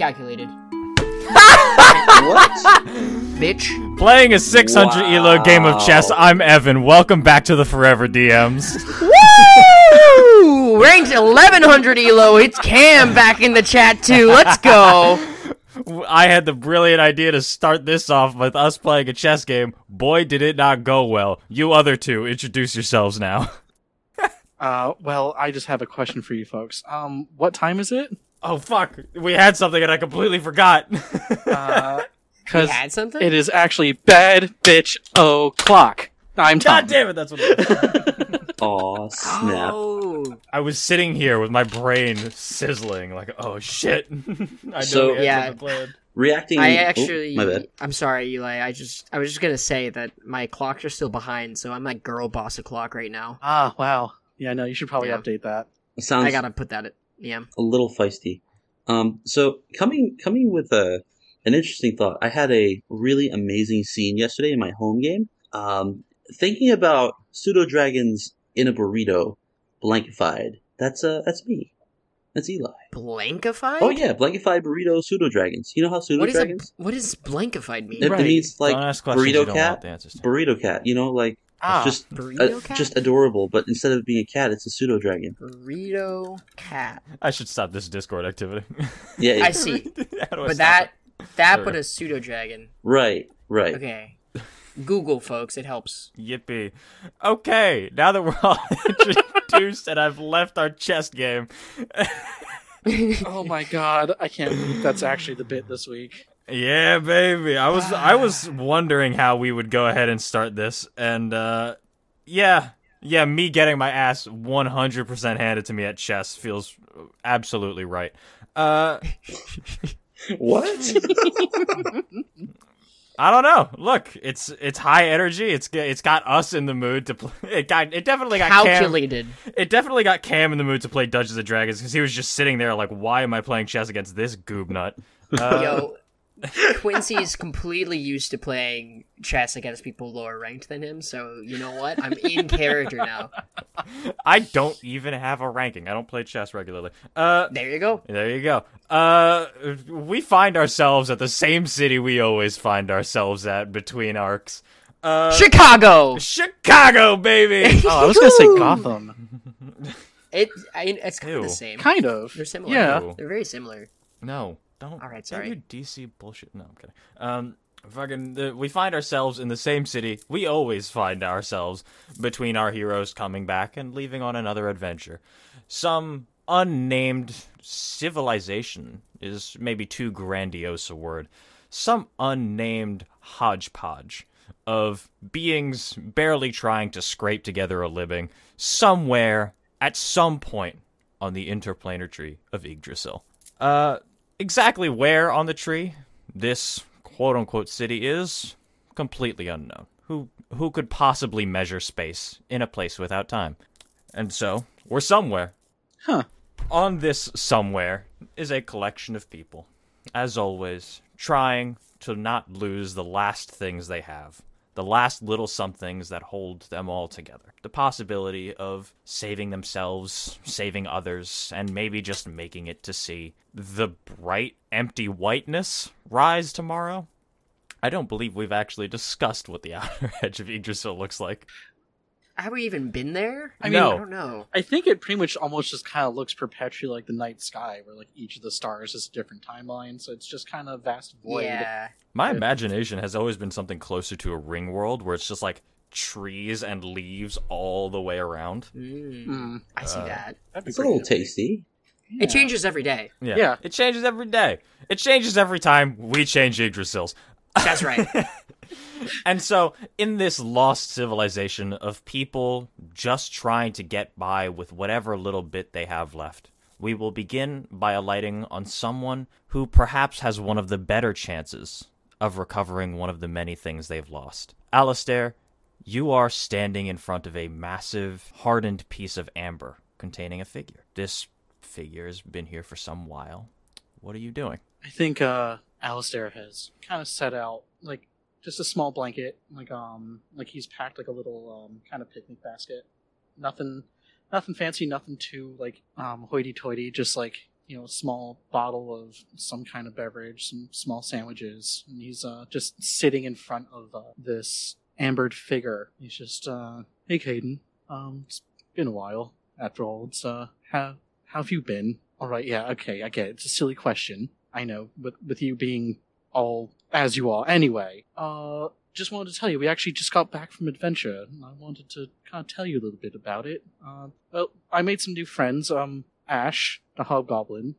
I calculated. what? Bitch. Playing a 600 elo game of chess, I'm Evin. Welcome back to the Forever DMs. Woo! Ranked 1100 elo. It's Cam back in the chat too. Let's go. I had the brilliant idea to start this off with us playing a chess game. Boy, did it not go well. You other two, introduce yourselves now. Uh, well, I just have a question for you folks. Um, what time is it? Oh, fuck. We had something and I completely forgot. Uh, You because had something? it is actually bad bitch o'clock. I'm Tom. God damn it, that's what it was. Aw, snap. Oh. I was sitting here with my brain sizzling, like, oh shit. I know So- the Yeah. answer to the. Reacting. I oh, actually my bad. I'm sorry, Eli. I just I was just gonna say that my clocks are still behind, so I'm like girl boss o'clock right now. Ah, wow. Yeah, no, you should probably Yeah. update that. It sounds I gotta put that at yeah. a little feisty. Um, so coming coming with a an interesting thought. I had a really amazing scene yesterday in my home game. Um, thinking about pseudo dragons in a burrito, blankified. That's uh, that's me. That's Eli. Blankified? Oh yeah, blankified burrito pseudo dragons. You know how pseudo What is a, dragons? what does blankified mean? It, it means like don't ask questions you burrito cat. the. Burrito cat. You know, like Ah, just Burrito uh, cat? just adorable. But instead of being a cat, it's a pseudo dragon. Burrito cat. I should stop this Discord activity. Yeah, I see. How do I But stop that that Sure. put a pseudo dragon. right, right. Okay. Google folks, it helps. it? Yippee. Okay, now that we're all introduced and I've left our chess game, oh my god, I can't believe that's actually the bit this week. Yeah, baby. I was I was wondering how we would go ahead and start this, and uh, yeah, yeah, me getting my ass one hundred percent handed to me at chess feels absolutely right. Uh, What? I don't know. Look, it's it's high energy. It's it's got us in the mood to play. It got it definitely got Cam, Calculated. it definitely got Cam in the mood to play Dungeons and Dragons because he was just sitting there like, why am I playing chess against this goob nut? Uh, Yo, Quincy's completely used to playing chess against people lower ranked than him, so you know what? I'm in character now. I don't even have a ranking. I don't play chess regularly. Uh, There you go. There you go. Uh, we find ourselves at the same city we always find ourselves at between arcs. Uh, Chicago. Chicago, baby. Oh, I was gonna say Gotham. It I, it's kind of the same. Kind of. They're similar. Yeah. They're very similar. no, don't. All right, sorry. you DC bullshit. No, I'm kidding. Um, fucking. The, we find ourselves in the same city. We always find ourselves between our heroes coming back and leaving on another adventure. Some unnamed civilization is maybe too grandiose a word. Some unnamed hodgepodge of beings barely trying to scrape together a living somewhere at some point on the interplanar tree of Yggdrasil. Uh, exactly where on the tree this quote unquote city is completely unknown. Who who could possibly measure space in a place without time? And so, we're somewhere. Huh. On this somewhere is a collection of people, as always, trying to not lose the last things they have, the last little somethings that hold them all together. The possibility of saving themselves, saving others, and maybe just making it to see the bright, empty whiteness rise tomorrow. I don't believe we've actually discussed what the outer edge of Yggdrasil looks like. Have we even been there? I I mean- mean, I don't know. I think it pretty much almost just kind of looks perpetually like the night sky, where like each of the stars is a different timeline. So it's just kind of vast void. Yeah. My Yeah. imagination has always been something closer to a ring world where it's just like trees and leaves all the way around. Mm, Mm, I see Uh, that. that'd It's a little pretty tasty. good. It changes every day. Yeah. Yeah. It changes every day. It changes every time we change Yggdrasils. That's right. And so, in this lost civilization of people just trying to get by with whatever little bit they have left, we will begin by alighting on someone who perhaps has one of the better chances of recovering one of the many things they've lost. Alistair, you are standing in front of a massive, hardened piece of amber containing a figure. This figure has been here for some while. What are you doing? I think uh Alistair has kind of set out like just a small blanket, like um like he's packed like a little um kind of picnic basket. Nothing nothing fancy, nothing too like um hoity toity, just like you know a small bottle of some kind of beverage, some small sandwiches, and he's uh, just sitting in front of uh, this ambered figure. He's just, uh, "Hey, Caden, um, it's been a while. After all, it's uh, how have you been? All right, yeah, okay, I get it. It's a silly question. I know, with with you being all as you are. Anyway, uh, just wanted to tell you, we actually just got back from adventure, and I wanted to kind of tell you a little bit about it. Uh, well, I made some new friends. Um, Ash, the hobgoblin.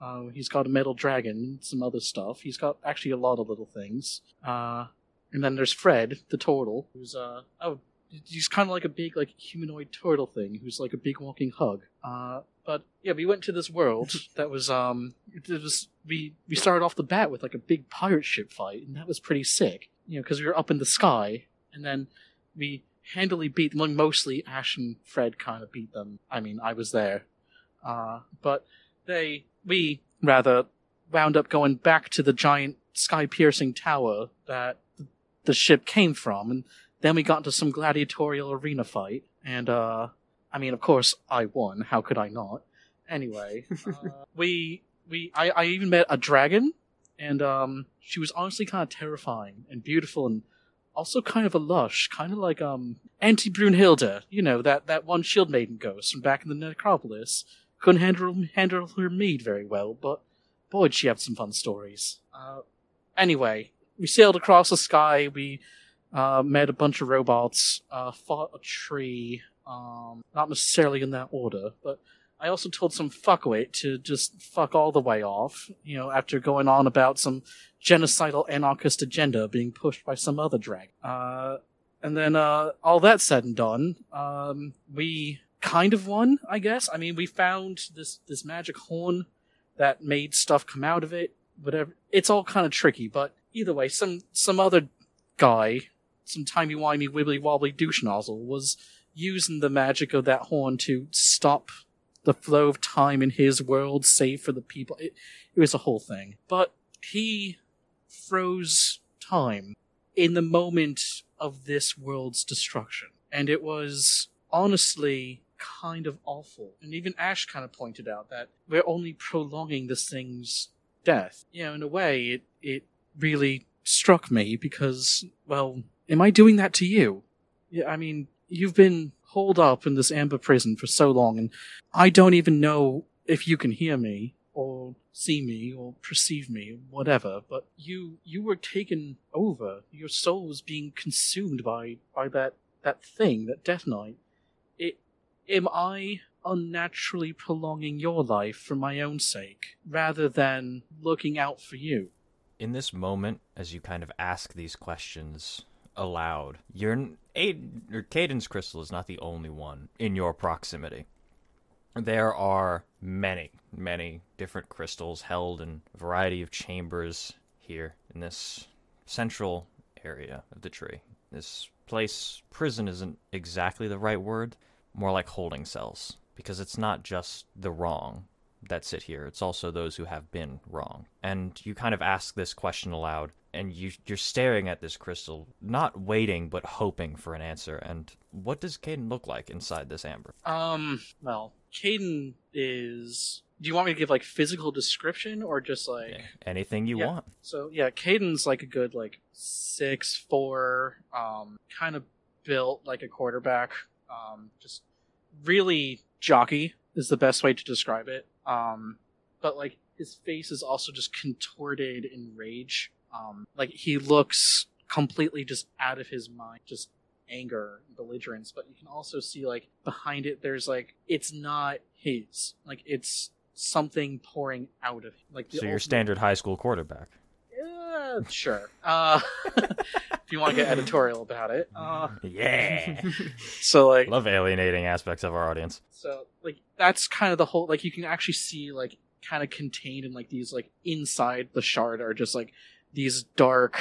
Uh, he's got a metal dragon, some other stuff. He's got actually a lot of little things. Uh, and then there's Fred, the turtle, who's uh oh, he's kind of like a big like humanoid turtle thing, who's like a big walking hug. Uh, but yeah, we went to this world that was um, it was we we started off the bat with like a big pirate ship fight, and that was pretty sick. You know, because we were up in the sky, and then we handily beat them. Well, mostly Ash and Fred kind of beat them. I mean, I was there, uh, but they we rather wound up going back to the giant sky-piercing tower that the ship came from, and then we got into some gladiatorial arena fight, and uh, I mean, of course, I won. How could I not? Anyway, uh, we we I, I even met a dragon, and um, she was honestly kind of terrifying and beautiful, and also kind of a lush, kind of like um Auntie Brunhilde, you know that that one Shield Maiden ghost from back in the Necropolis. Couldn't handle handle her mead very well, but boy, did she have some fun stories. Uh, anyway, we sailed across the sky. We uh, met a bunch of robots, uh, fought a tree. Um, not necessarily in that order, but I also told some fuckwit to just fuck all the way off. You know, after going on about some genocidal anarchist agenda being pushed by some other drag. Uh, and then uh, all that said and done, um, we kind of won, I guess. I mean, we found this this magic horn that made stuff come out of it. Whatever. It's all kind of tricky, but either way, some some other guy, some timey wimey wibbly wobbly douche nozzle, was using the magic of that horn to stop the flow of time in his world, save for the people. It, it was a whole thing. But he froze time in the moment of this world's destruction. And it was honestly kind of awful. And even Ash kind of pointed out that we're only prolonging this thing's death. You know, in a way, it, it really struck me because, well, am I doing that to you? Yeah, I mean, you've been holed up in this amber prison for so long, and I don't even know if you can hear me or see me or perceive me, whatever. But you you were taken over. Your soul was being consumed by by that that thing, that Death Knight. It am I unnaturally prolonging your life for my own sake rather than looking out for you? in this moment, as you kind of ask these questions aloud, you're Aiden, or Caden's crystal is not the only one in your proximity. There are many, many different crystals held in a variety of chambers here in this central area of the tree. This place, prison isn't exactly the right word, more like holding cells, because it's not just the wrong that sit here. It's also those who have been wrong. And you kind of ask this question aloud, and you you're staring at this crystal, not waiting but hoping for an answer. And what does Caden look like inside this amber? Um, well, Caden is. Do you want me to give like physical description or just like Yeah, anything you Yeah. want. so? Yeah, Caden's like a good like six four, um, kind of built like a quarterback. Um, just really jockey is the best way to describe it. Um, but like his face is also just contorted in rage. Um, like he looks completely just out of his mind, just anger, belligerence. But you can also see like behind it, there's like it's not his. Like it's something pouring out of him. Like the So your standard high school quarterback. Yeah, sure. Uh, if you want to get editorial about it. Uh, Yeah. so like Love alienating aspects of our audience. So like that's kind of the whole like you can actually see like kind of contained in like these like inside the shard are just like these dark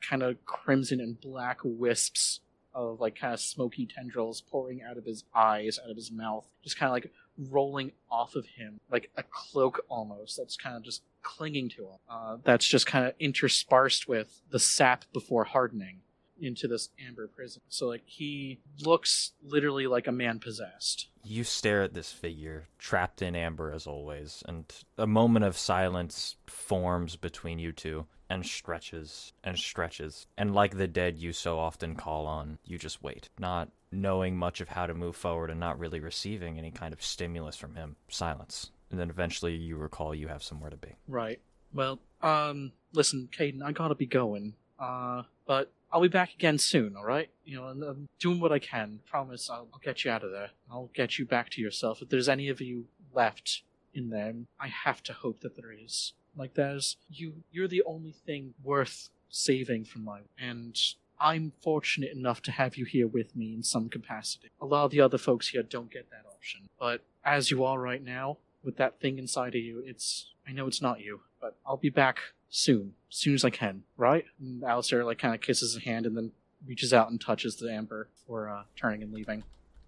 kind of crimson and black wisps of like kind of smoky tendrils pouring out of his eyes, out of his mouth, just kind of like rolling off of him like a cloak almost that's kind of just clinging to him. Uh, that's just kind of interspersed with the sap before hardening. into this amber prison. So like he looks literally like a man possessed. You stare at this figure, trapped in amber as always, and a moment of silence forms between you two and stretches and stretches. And like the dead you so often call on, you just wait, not knowing much of how to move forward and not really receiving any kind of stimulus from him. Silence. And then eventually you recall you have somewhere to be. Right. Well, um, listen, Caden, I gotta be going. Uh, but I'll be back again soon. All right? You know, I'm doing what I can. Promise, I'll, I'll get you out of there. I'll get you back to yourself. If there's any of you left in there, I have to hope that there is. Like, there's you. You're the only thing worth saving from my. And I'm fortunate enough to have you here with me in some capacity. A lot of the other folks here don't get that option. But as you are right now, with that thing inside of you, it's. I know it's not you, but I'll be back soon, soon as I can, right? And Alistair like kind of kisses his hand and then reaches out and touches the amber for uh, turning and leaving.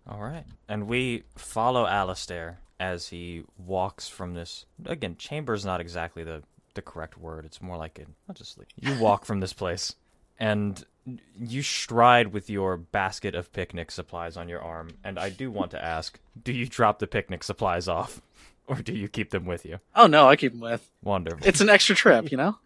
All right. And we follow Alistair as he walks from this. Again, chamber is not exactly the, the correct word. It's more like a. I'll just leave. You walk from this place, and you stride with your basket of picnic supplies on your arm. And I do want to ask do you drop the picnic supplies off, or do you keep them with you? Oh no, I keep them with. Wonderful. It's an extra trip, you know.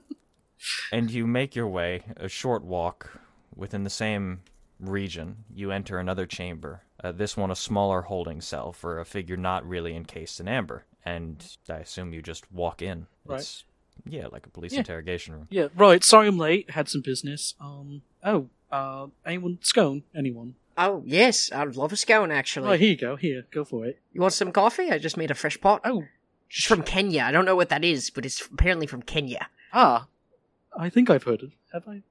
and you make your way a short walk within the same region. You enter another chamber. Uh, this one, a smaller holding cell for a figure not really encased in amber. And I assume you just walk in. Right. It's, yeah, like a police Yeah. interrogation room. Yeah, right. Sorry I'm late. Had some business. Um. Oh. Uh. Anyone? Scone? Anyone? Oh, yes, I'd love a scone, actually. Oh, here you go. Here, go for it. You want some coffee? I just made a fresh pot. Oh. It's from Kenya. I don't know what that is, but it's apparently from Kenya. Ah. I think I've heard it. Have I?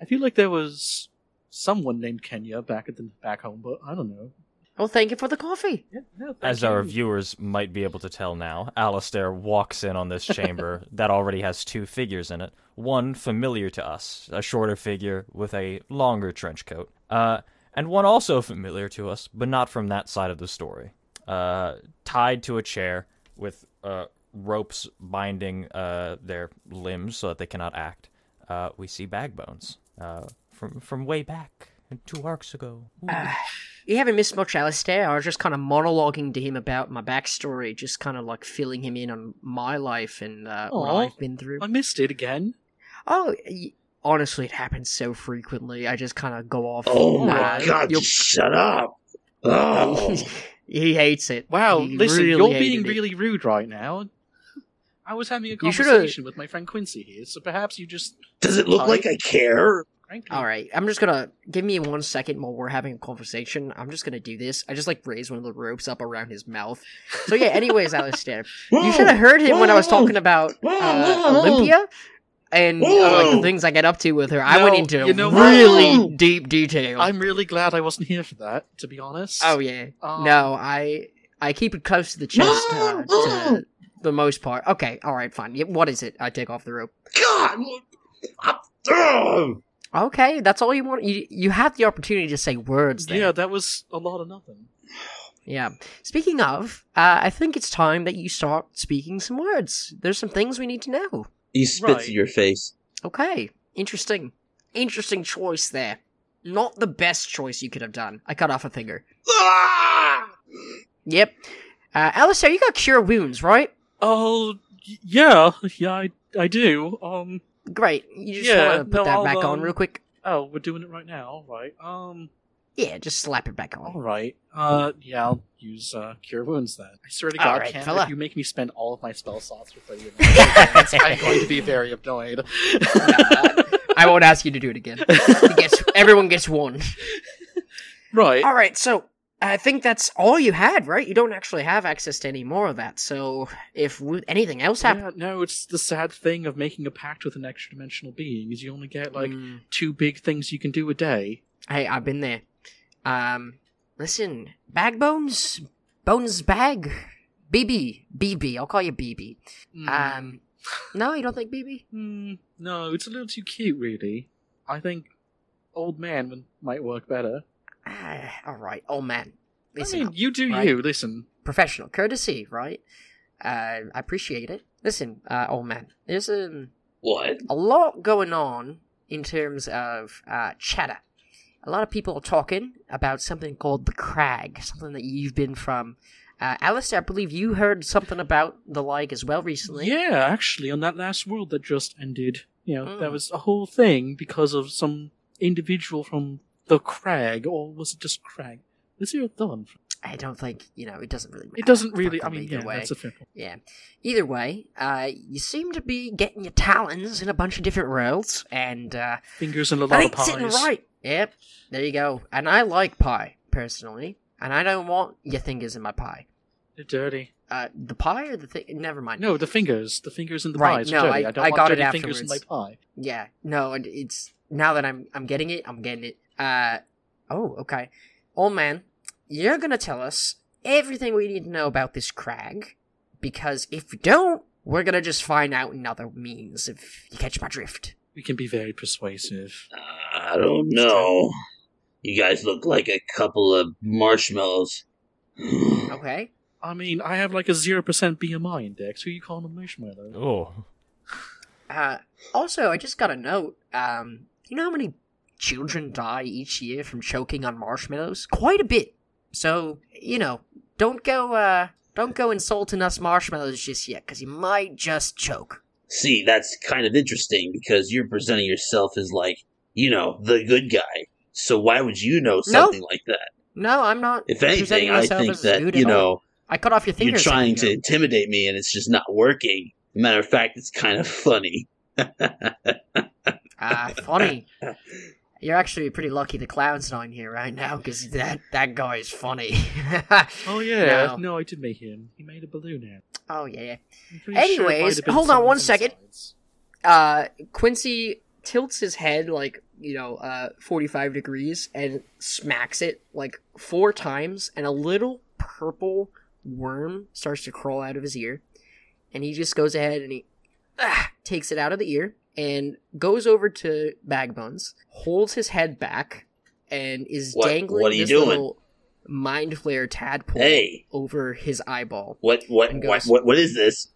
I feel like there was someone named Kenya back at the back home, but I don't know. Well, thank you for the coffee. Yeah, no, thank As our viewers might be able to tell now, Alistair walks in on this chamber that already has two figures in it. One familiar to us, a shorter figure with a longer trench coat. Uh, and one also familiar to us, but not from that side of the story. Uh, tied to a chair with uh, ropes binding uh, their limbs so that they cannot act. Uh, we see Bagbones uh, from from way back two arcs ago. Ooh. You haven't missed much, Alistair. I was just kind of monologuing to him about my backstory, just kind of like filling him in on my life and uh, what I've been through. I missed it again. Oh, y- honestly, it happens so frequently. I just kind of go off. Oh my uh, god, you'll- shut up. Oh. he hates it. Wow, He listen, really you're being it. really rude right now. I was having a conversation with my friend Quincy here, so perhaps you just Does it look like I care? All right, I'm just gonna give me one second while we're having a conversation. I'm just gonna do this. I just like raise one of the ropes up around his mouth. So yeah. Anyways, Alistair, you should have heard him when I was talking about uh, Olympia and uh, like the things I get up to with her. I went into you know what? really deep detail. I'm really glad I wasn't here for that, to be honest. Oh yeah. Um, no, I I keep it close to the chest uh, to the most part. Okay, all right, fine. Yeah, what is it? I take off the rope. God! I'm-. Okay, that's all you want. You you have the opportunity to say words. There. Yeah, that was a lot of nothing. Yeah. Speaking of, uh, I think it's time that you start speaking some words. There's some things we need to know. He spits Right. in your face. Okay. Interesting. Interesting choice there. Not the best choice you could have done. I cut off a finger. Ah! Yep. Uh, Alistair, you got cure wounds, right? Oh, y- yeah, yeah, I, I do. Um, Great. You just Yeah, want to put no, that I'll, back on um, real quick? oh, we're doing it right now, all right. Um, Yeah, just slap it back on. all right. Uh, yeah, I'll use, uh, Cure Wounds then. I swear to God, right, Cam, fella. if you make me spend all of my spell slots for 30 minutes, I'm going to be very annoyed. I won't ask you to do it again. Gets, everyone gets one. right. All right, so I think that's all you had, right? You don't actually have access to any more of that. So if w- anything else happens, Yeah, no, it's the sad thing of making a pact with an extra dimensional being is you only get like Mm. two big things you can do a day. hey, I've been there. Um, listen, bag bones, bones bag, BB, BB. I'll call you BB. Mm, Um, no, you don't think BB? mm, no, it's a little too cute, really. I think old man might work better. Ah, all right, oh man, listen, I mean, you do right? you. Listen, professional courtesy, right? Uh, I appreciate it. Listen, uh, old man, there's um, What? a lot going on in terms of uh, chatter. A lot of people are talking about something called the crag, something that you've been from. Uh, Alistair, I believe you heard something about the like as well recently. Yeah, actually, on that last world that just ended, you know, Mm. that was a whole thing because of some individual from the crag, or was it just crag? Was it a thon? I don't think you know. It doesn't really. Matter. It doesn't really. I mean, yeah, way. that's a fair point. Yeah. Either way, uh, you seem to be getting your talons in a bunch of different worlds, and uh, Fingers in a lot of pies. sitting right. Yep. There you go. And I like pie personally, and I don't want your fingers in my pie. They're dirty. Uh, the pie or the thing? Never mind. No, the fingers. The fingers in the Right, pies no, dirty. I- I, don't I want got it dirty fingers in my afterwards. pie. Yeah. No, and it's now that I'm I'm getting it. I'm getting it. Uh. Oh, okay. Old man, you're gonna tell us everything we need to know about this crag, because if you don't, we're gonna just find out in other means. If you catch my drift. We can be very persuasive. I don't know. You guys look like a couple of marshmallows. Okay. I mean, I have like a zero percent BMI index. Who you calling a marshmallow? Oh. Uh. Also, I just got a note. Um. You know how many children die each year from choking on marshmallows? Quite a bit. So you know, don't go. Uh. Don't go insulting us marshmallows just yet, because you might just choke. See, that's kind of interesting because you're presenting yourself as like, you know, the good guy. So why would you know something like that? No, I'm not. If anything, I think that you know I cut off your fingers. you're trying to intimidate me, and it's just not working. Matter of fact, it's kind of funny. Ah, funny. You're actually pretty lucky the clown's not in here right now, because that that guy is funny. Oh yeah, No. no. I did meet him. He made a balloon out. oh yeah. yeah. Sure Anyways, hold on one second. Uh, Quincy tilts his head like you know, uh, 45 degrees and smacks it like four times, and a little purple worm starts to crawl out of his ear, and he just goes ahead and he ah, takes it out of the ear and goes over to Bagbones, holds his head back, and is What- dangling what are you this doing? little mind flayer tadpole Hey, over his eyeball. what, what, And what, what, what is this?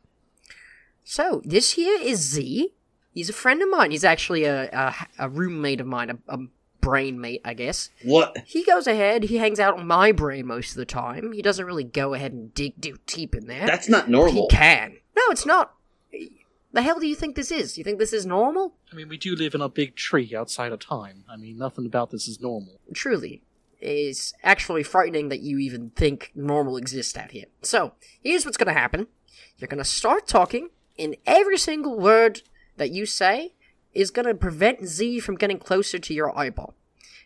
So this here is Z. He's a friend of mine. He's actually a a, a roommate of mine, a, a brain mate, I guess. What? He goes ahead. He hangs out on my brain most of the time. He doesn't really go ahead and dig deep in there. That's not normal. He can. No, it's not. The hell do you think this is? You think this is normal? I mean, we do live in a big tree outside of time. I mean, nothing about this is normal. Truly, it's actually frightening that you even think normal exists out here. So here's what's gonna happen. You're gonna start talking, and every single word that you say is gonna prevent Z from getting closer to your eyeball.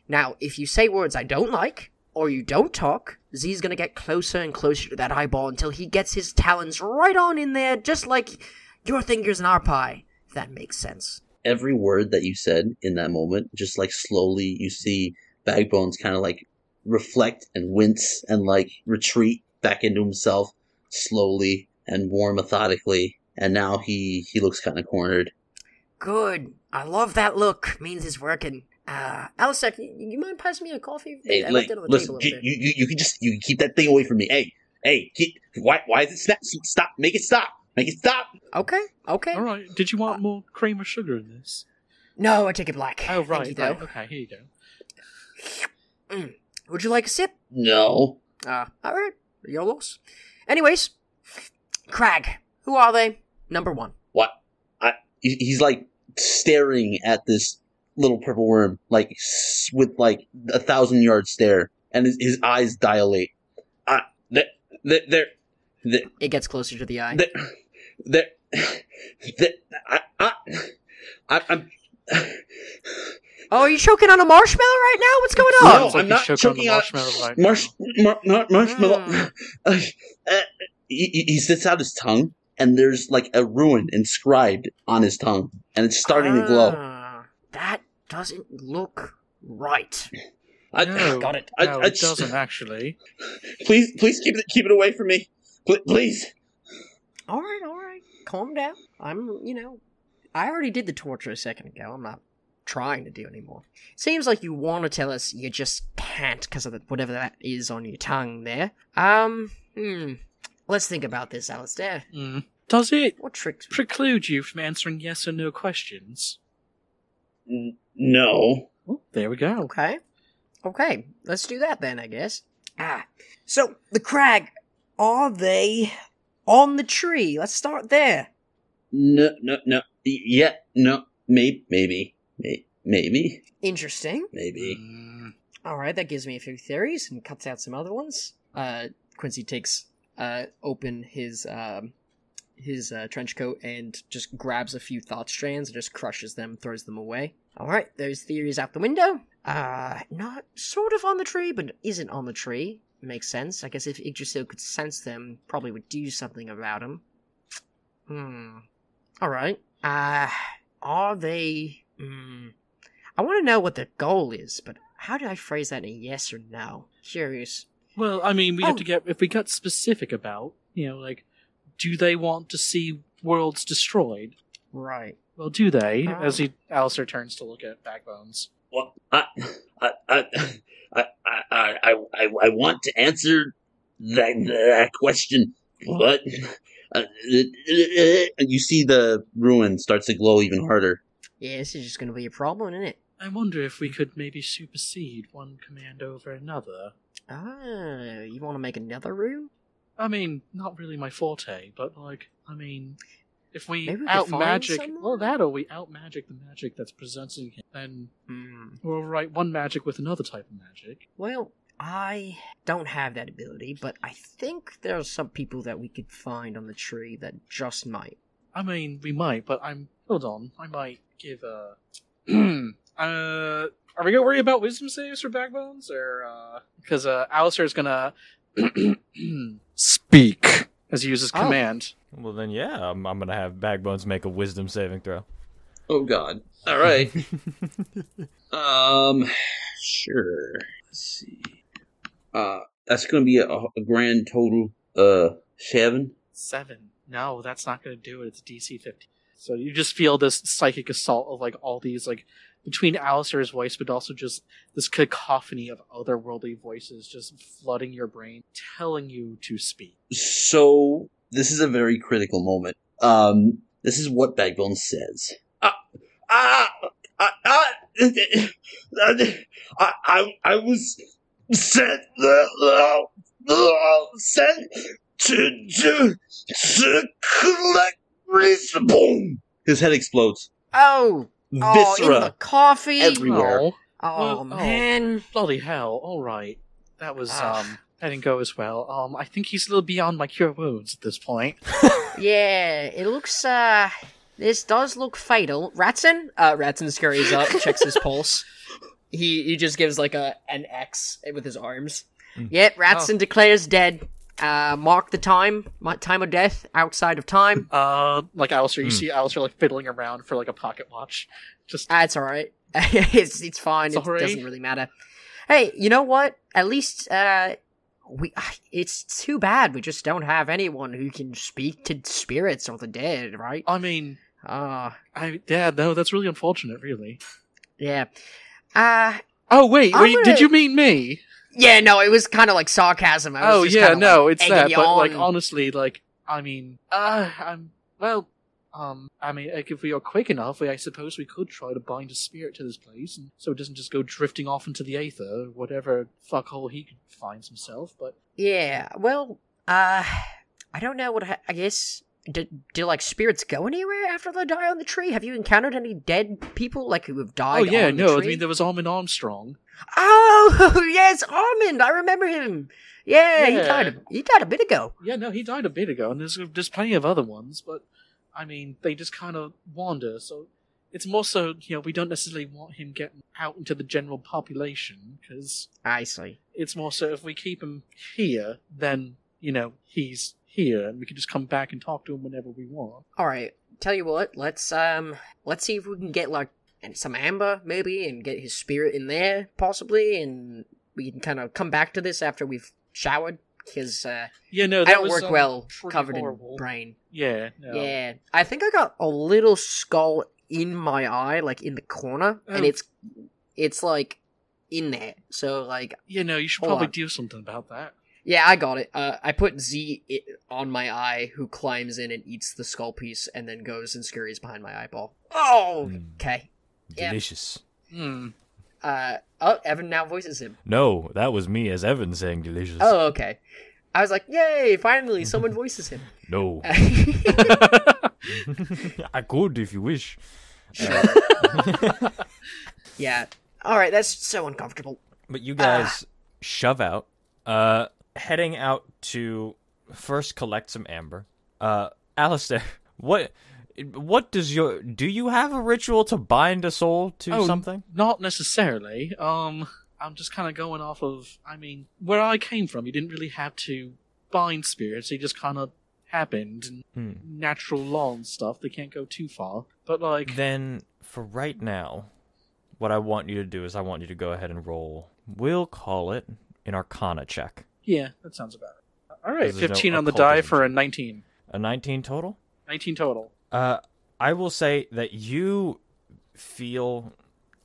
Now, if you say words I don't like, or you don't talk, Z's gonna get closer and closer to that eyeball until he gets his talons right on in there, just like your fingers in our pie. If that makes sense. Every word that you said in that moment, just like slowly, you see Bagbones kind of like reflect and wince and like retreat back into himself slowly and more methodically. And now he he looks kind of cornered. Good. I love that look. Means it's working. Uh, Alistair, you, you mind passing me a coffee? Hey, I like, on the listen, table you—you you, you can just you can keep that thing away from me. Hey, hey, keep, why why is it snap? Stop! Make it stop! Make it stop! Okay, okay. All right. Did you want more cream or sugar in this? No, I take it black. Oh, right. you, right. Okay, here you go. Would you like a sip? No, Uh, alright. Your loss. Anyways, Crag. Who are they? Number one. what? I he's like staring at this little purple worm, like with like a thousand yard stare, and his, his eyes dilate. Ah, they're they're they're It gets closer to the eye. They're, they're, they're I, I, I, I'm. oh, are you choking on a marshmallow right now? What's going No, on? Sounds like I'm he's not choking on choking on- marshmallow right Marsh, mar, mar, marshmallow. Mm. Uh, uh, he, he- he sits out his tongue, and there's like a rune inscribed on his tongue, and it's starting to glow. Ah, That doesn't look right. I, No, Got it. I- no, I it just- doesn't actually. Please, please keep it, keep it away from me, Pl- please. Alright, alright. Calm down. I'm, you know, I already did the torture a second ago. I'm not trying to do anymore. Seems like you want to tell us you just can't because of the, whatever that is on your tongue there. Um, hmm. Let's think about this, Alistair. Mm. Does it What tricks? preclude you from answering yes or no questions? N- no. Well, there we go. Okay. Okay, let's do that then, I guess. Ah. So, the crag, are they on the tree? Let's start there. No, no, no. Yeah, no. Maybe, maybe, maybe, Interesting. maybe. Mm, Alright, that gives me a few theories and cuts out some other ones. Uh, Quincy takes, uh, open his, um, his, uh, trench coat and just grabs a few thought strands and just crushes them, throws them away. Alright, those theories out the window. Uh, not sort of on the tree, but isn't on the tree. Makes sense. I guess if Yggdrasil could sense them, probably would do something about them. Hmm. Alright. Uh, are they. Hmm. I want to know what the goal is, but how do I phrase that in a yes or no? Curious. Well, I mean, we Oh. have to get if we got specific about, you know, like, do they want to see worlds destroyed? Right. Well, do they? Oh. As he Alistair turns to look at Bagbones. Well, I, I, I, I, I, I, I, I want to answer that, that question, but uh, you see the rune starts to glow even harder. Yeah, this is just going to be a problem, isn't it? I wonder if we could maybe supersede one command over another. Ah, you want to make another rune? I mean, not really my forte, but like, I mean, if we Maybe we out magic, someone? well, that or we out magic the magic that's presenting him, then Hmm. we'll write one magic with another type of magic. Well, I don't have that ability, but I think there are some people that we could find on the tree that just might. I mean, we might, but I'm hold on. I might give a. uh, are we gonna worry about wisdom saves for Bagbones, or uh, because uh, Alistair's gonna speak as he uses Oh. command. Well, then, yeah, I'm, I'm gonna have Bagbones make a wisdom saving throw. Oh God! All right. um, sure. Let's see. Uh, that's going to be a, a grand total uh seven. Seven. No, that's not gonna do it. It's DC fifty. So you just feel this psychic assault of like all these like between Alistair's voice, but also just this cacophony of otherworldly voices just flooding your brain, telling you to speak. So this is a very critical moment. Um, this is what Backbone says. Ah, ah, ah, ah, I, I, I was sent, uh, uh, sent to, to, to collect reason. Boom! His head explodes. Oh! Oh, in the coffee! everywhere. Oh, Oh, Well, oh. man. bloody hell! All right, that was Ah. um, that didn't go as well. Um, I think he's a little beyond my cure wounds at this point. Yeah, it looks, uh. This does look fatal. Ratson? Uh, Ratson scurries up, checks his pulse. He he just gives like a an X with his arms. Mm. Yep, Ratson declares dead. Uh, mark the time, my time of death, outside of time. Uh, like Alistair, you Hmm. see Alistair like fiddling around for like a pocket watch. Just That's all right. it's it's fine. It doesn't really matter. Hey, you know what? At least uh, we. It's too bad we just don't have anyone who can speak to spirits or the dead, right? I mean, Ah, I yeah, no, that's really unfortunate, really. yeah. Uh Oh wait, wait, gonna- did you mean me? Yeah. No, it was kind of like sarcasm. I was Oh just yeah, no, like, it's that. But like honestly, like I mean, uh, I'm well. Um, I mean, like, if we are quick enough, we, I suppose we could try to bind a spirit to this place, and so it doesn't just go drifting off into the aether, whatever fuckhole he finds himself. But Yeah. Well, uh, I don't know what. ha- I guess. Do, do like spirits go anywhere after they die on the tree? Have you encountered any dead people like who have died? oh yeah, no, I mean there was Armin Armstrong. Oh yes, Armand. I remember him. Yeah, he died. A, he died a bit ago. Yeah, no, he died a bit ago, and there's there's plenty of other ones, but I mean they just kind of wander. So it's more so you know we don't necessarily want him getting out into the general population because I see. it's more so if we keep him here, then you know he's here, and we can just come back and talk to him whenever we want. All right. Tell you what. Let's um. Let's see if we can get like some amber maybe, and get his spirit in there possibly, and we can kind of come back to this after we've showered because uh, Yeah, no, I don't was, work um, well covered horrible. in brain. Yeah, no. Yeah, I think I got a little skull in my eye, like in the corner, and Oh. it's it's like in there. So like yeah, no. You should probably on. do something about that. Yeah, I got it. Uh, I put Z on my eye, who climbs in and eats the skull piece, and then goes and scurries behind my eyeball. Oh, Hmm. okay. Yeah. Delicious. Hmm. Uh, oh, Evin now voices him. No, that was me as Evin saying delicious. Oh, okay. I was like, yay! Finally, someone voices him. No. I could if you wish. yeah. All right, that's so uncomfortable. But you guys shove out, uh, heading out to first collect some amber. Uh, Alistair, what, what does your, do you have a ritual to bind a soul to Oh, something? Not necessarily. Um, I'm just kind of going off of. I mean, where I came from, you didn't really have to bind spirits. They just kind of happened. Hmm. Natural law and stuff. They can't go too far. But like, Then, for right now, what I want you to do is I want you to go ahead and roll. We'll call it an Arcana check. Yeah, that sounds about it. All right, Because there's no 15 on the die occultism for a 19. A 19 total? 19 total. Uh, I will say that you feel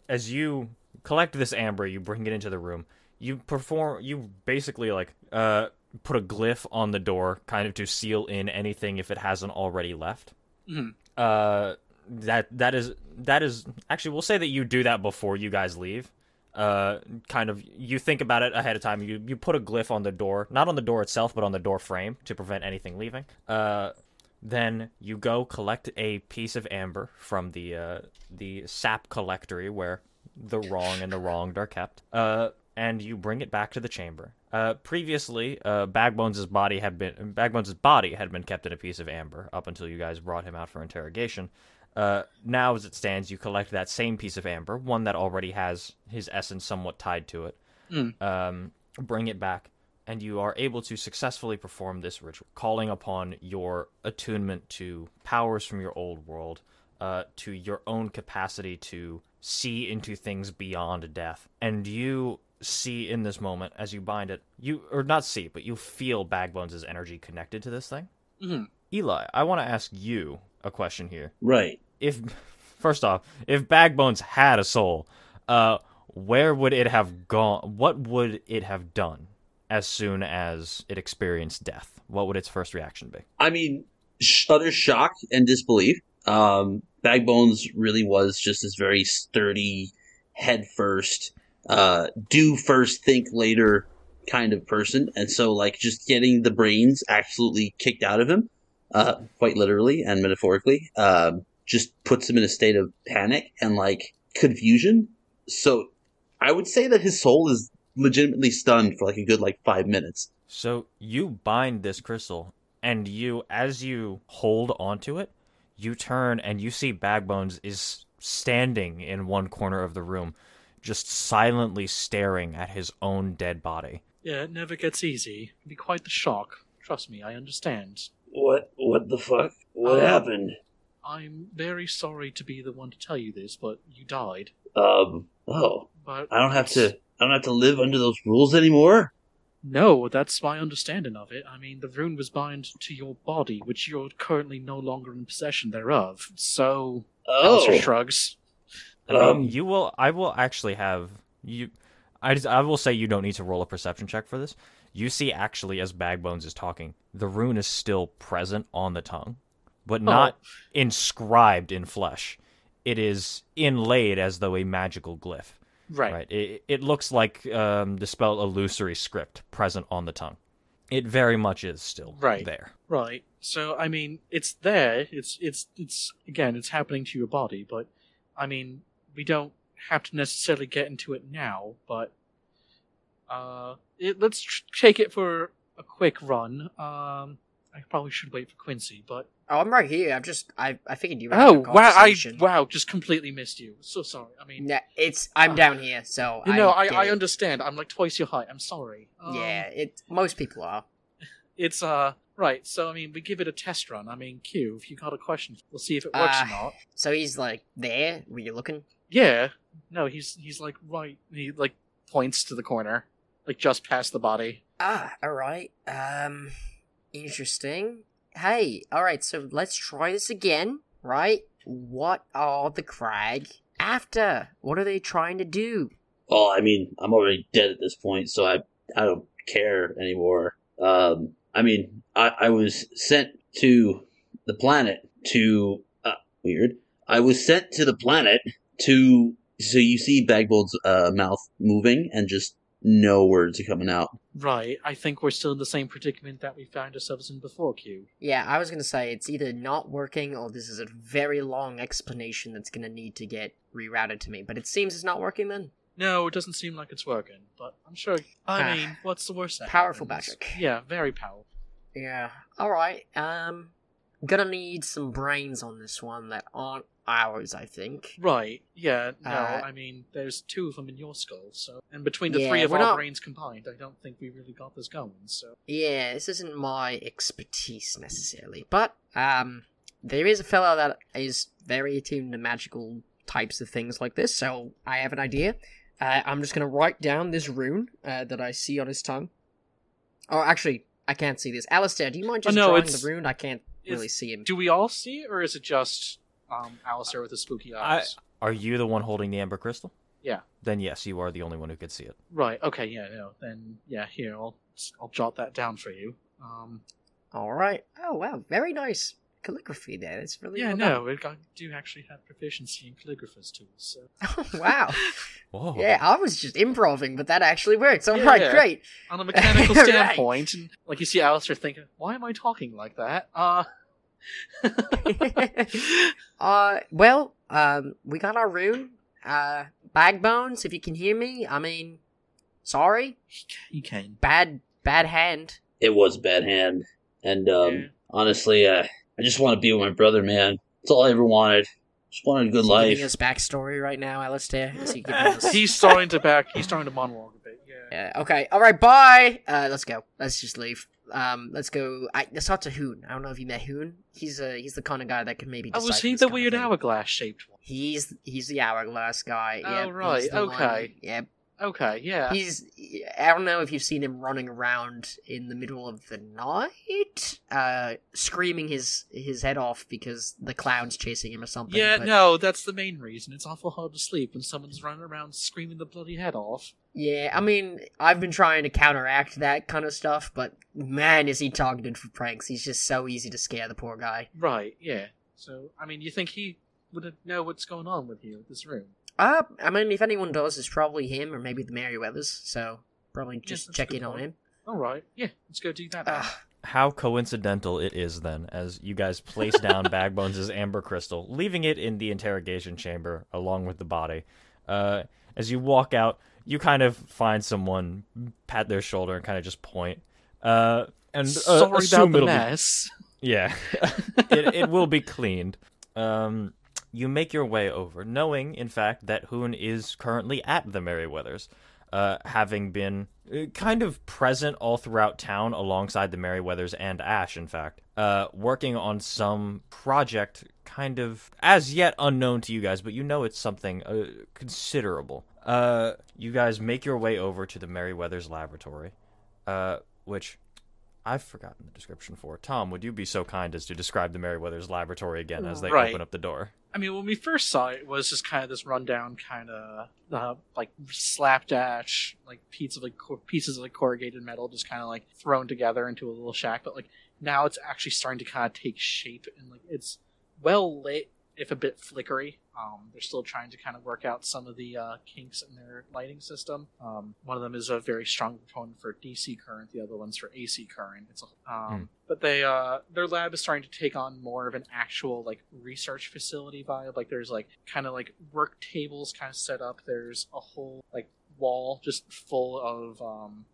as you collect this amber, you bring it into the room. You perform. You basically like uh put a glyph on the door, kind of to seal in anything if it hasn't already left. Mhm. Uh, that that is that is actually we'll say that you do that before you guys leave. Uh, kind of you think about it ahead of time. You you put a glyph on the door, not on the door itself, but on the door frame to prevent anything leaving. Uh, then you go collect a piece of amber from the uh, the sap collectory where the wrong and the wronged are kept. Uh, and you bring it back to the chamber. Uh, previously, uh, Bagbones' body had been Bagbones' body had been kept in a piece of amber up until you guys brought him out for interrogation. Uh, now, as it stands, you collect that same piece of amber, one that already has his essence somewhat tied to it. Mm. Um, bring it back, and you are able to successfully perform this ritual, calling upon your attunement to powers from your old world, uh, to your own capacity to see into things beyond death. And you see in this moment, as you bind it, you or not see, but you feel Bagbones' energy connected to this thing. Mhm. Eli, I want to ask you a question here Right. If first off, if Bagbones had a soul, uh, where would it have gone? What would it have done as soon as it experienced death? What would its first reaction be? I mean, utter shock and disbelief. Um, Bagbones really was just this very sturdy, head first, uh, do first, think later kind of person. And so, like, just getting the brains absolutely kicked out of him, uh, quite literally and metaphorically, um, just puts him in a state of panic and, like, confusion. So, I would say that his soul is legitimately stunned for, like, a good, like, five minutes. So you bind this crystal, and you, as you hold onto it, you turn and you see Bagbones is standing in one corner of the room, just silently staring at his own dead body. Yeah, it never gets easy. It'd be quite the shock. Trust me, I understand. What, what the fuck? What Um, happened? I'm very sorry to be the one to tell you this, but you died. Um. Oh, But I don't have to. I don't have to live under those rules anymore. No, that's my understanding of it. I mean, the rune was bound to your body, which you're currently no longer in possession thereof. So, Alistair Oh. shrugs. I mean, Um, you will. I will actually have you. I just, I will say you don't need to roll a perception check for this. You see, actually, as Bagbones is talking, the rune is still present on the tongue, but not inscribed in flesh. It is inlaid as though a magical glyph. Right. Right. It, it looks like um, the spell illusory script present on the tongue. It very much is still Right. there. Right. So, I mean, it's there. It's it's it's again, it's happening to your body, but I mean, we don't have to necessarily get into it now, but uh it, let's tr- take it for a quick run. Um I probably should wait for Quincy, but Oh, I'm right here. I've just I I figured you were Oh, wow, I wow, just completely missed you. So sorry. I mean, Nah, it's I'm down here, so you know, I, I understand. I'm like twice your height. I'm sorry. Um, Yeah, it most people are. It's uh right. So I mean, we give it a test run. I mean, Q, if you got a question, we'll see if it works or Uh, not. So he's like there. Were you looking? Yeah. No, he's he's like right. He like points to the corner, like just past the body. Ah, all right. Um, interesting. Hey, all right. So let's try this again. Right? What are the crag after? What are they trying to do? Well, I mean, I'm already dead at this point, so I I don't care anymore. Um, I mean, I, I was sent to the planet to uh, weird. I was sent to the planet to so you see Bagbold's uh, mouth moving and just no words are coming out. Right. I think we're still in the same predicament that we found ourselves in before, Q. Yeah, I was gonna say it's either not working or this is a very long explanation that's gonna need to get rerouted to me. But it seems it's not working then. No, it doesn't seem like it's working, but I'm sure. I Ah. mean, what's the worst? that Powerful happens? magic. Yeah, very powerful. Yeah. Alright. Um gonna need some brains on this one that aren't ours, I think. Right. Yeah. No. Uh, I mean, there's two of them in your skull, so and between the Yeah, three of our not- brains combined, I don't think we really got this going. So Yeah, this isn't my expertise necessarily, but um, there is a fellow that is very attuned to magical types of things like this, so I have an idea. Uh, I'm just gonna write down this rune uh, that I see on his tongue. Oh, actually, I can't see this. Alistair, do you mind Oh, just no, drawing it's- the rune? I can't really see him. do we all see or is it just um, Alistair with the spooky I- eyes? Are you the one holding the amber crystal? Yeah. Then yes, you are the only one who could see it. Right. Okay. Yeah. No. Then yeah. Here, I'll I'll jot that down for you. Um. All right. Oh wow, very nice calligraphy there. It's really Yeah. well No. We I do actually have proficiency in calligrapher's tools. So. done. wow. Whoa. Yeah, I was just improving, but that actually works. All Yeah, right, yeah. great. on a mechanical Right. standpoint, and like you see Alistair thinking, "Why am I talking like that?" Uh. uh, well, um, we got our room. Uh, Bagbones, if you can hear me, I mean, sorry, you can. bad, bad hand. It was a bad hand, and um, Yeah. honestly, uh, I just want to be with my brother, man. That's all I ever wanted. Just wanted a good Is he life. giving us backstory right now, Alistair? Is he giving us? He's starting to back. He's starting to monologue a bit. Yeah. Yeah, okay, all right, bye. Uh, let's go. Let's just leave. Um, let's go. I, talk to Hoon. I don't know if you met Hoon. He's a he's the kind of guy that can maybe. Oh, was he the weird hourglass shaped one? He's he's the hourglass guy. Oh, yep, right, the one- okay. Yep, Okay. Yeah. He's. I don't know if you've seen him running around in the middle of the night, uh, screaming his his head off because the clown's chasing him or something. Yeah, but- no, that's the main reason. It's awful hard to sleep when someone's running around screaming the bloody head off. Yeah, I mean, I've been trying to counteract that kind of stuff, but man, is he targeted for pranks. He's just so easy to scare the poor guy. Right, yeah. So, I mean, you think he would know what's going on with you, in this room? Uh, I mean, if anyone does, it's probably him or maybe the Merryweathers. So probably just check in on him. Alright, yeah, let's go do that. How coincidental it is then, as you guys place down Bagbones' amber crystal, leaving it in the interrogation chamber along with the body. Uh, as you walk out, you kind of find someone, pat their shoulder, and kind of just point. Uh, and uh, Sorry assume about the it'll be- mess. Yeah, it it will be cleaned. Um, you make your way over, knowing, in fact, that Hoon is currently at the Merryweathers, uh, having been uh, kind of present all throughout town alongside the Merryweathers and Ash, in fact, uh, working on some project kind of as yet unknown to you guys, but you know it's something uh, considerable. Uh, you guys make your way over to the Merryweathers laboratory, uh, which I've forgotten the description for. Tom, would you be so kind as to describe the Merryweathers laboratory again as they Right. open up the door? I mean, when we first saw it, it was just kind of this rundown, kind of uh, like slapdash, like pieces of like cor- pieces of like corrugated metal, just kind of like thrown together into a little shack. But like now, it's actually starting to kind of take shape, and like it's well lit, if a bit flickery. Um, they're still trying to kind of work out some of the uh, kinks in their lighting system. Um, one of them is a very strong proponent for DC current, the other one's for AC current. It's a, um, but they uh, their lab is starting to take on more of an actual like research facility vibe. Like there's like kind of like work tables kind of set up. There's a whole like wall just full of um,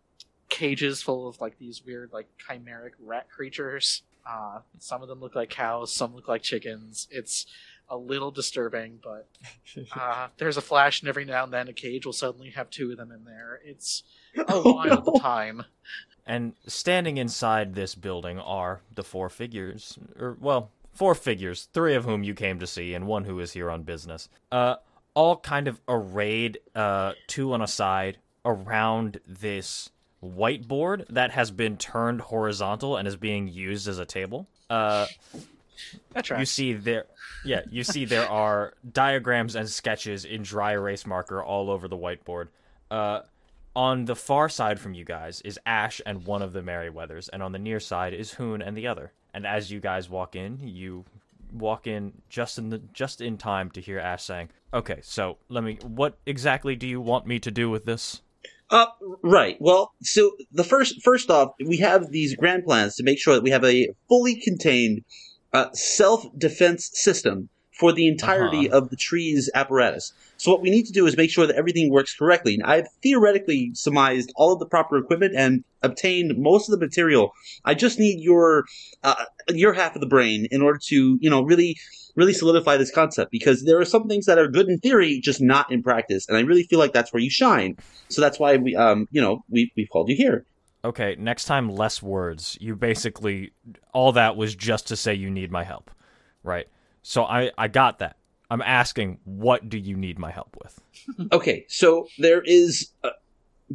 cages full of like these weird like chimeric rat creatures. Uh, some of them look like cows, some look like chickens. It's a little disturbing, but uh, there's a flash, and every now and then a cage will suddenly have two of them in there. It's a wild time. And standing inside this building are the four figures, or well, four figures, three of whom you came to see, and one who is here on business. Uh, all kind of arrayed, uh, two on a side around this whiteboard that has been turned horizontal and is being used as a table. Uh, That's you see there yeah you see there are diagrams and sketches in dry erase marker all over the whiteboard uh on the far side from you guys is ash and one of the merryweathers and on the near side is hoon and the other and as you guys walk in you walk in just in the just in time to hear Ash saying, "Okay, so let me. What exactly do you want me to do with this?" Uh, right. Well, so the first, first off, we have these grand plans to make sure that we have a fully contained uh, self-defense system for the entirety Uh-huh. of the tree's apparatus. So what we need to do is make sure that everything works correctly. And I've theoretically surmised all of the proper equipment and obtained most of the material. I just need your uh, your half of the brain in order to, you know, really really solidify this concept because there are some things that are good in theory, just not in practice. And I really feel like that's where you shine. So that's why we, um, you know, we we've called you here. Okay, next time less words. You basically all that was just to say you need my help, right? So I I got that. I'm asking, what do you need my help with? Okay, so there is uh,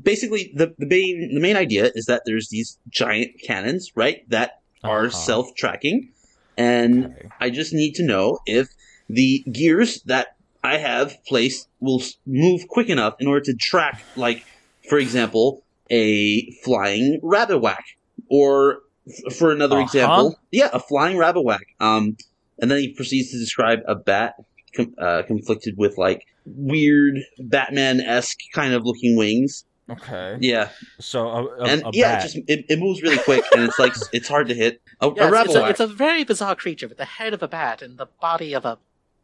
basically the the main the main idea is that there's these giant cannons, right, that are Uh-huh. self tracking, and Okay. I just need to know if the gears that I have placed will move quick enough in order to track, like, for example, a flying rabbit whack, or f- for another Uh-huh. example, yeah, a flying rabbit whack. Um, and then he proceeds to describe a bat com- uh, conflicted with like weird Batman esque kind of looking wings. Okay. Yeah, So a, a, and a yeah, bat. it just it, it moves really quick, and it's like it's hard to hit. A, Yeah, a it's, rabbit it's, a, it's a very bizarre creature with the head of a bat and the body of a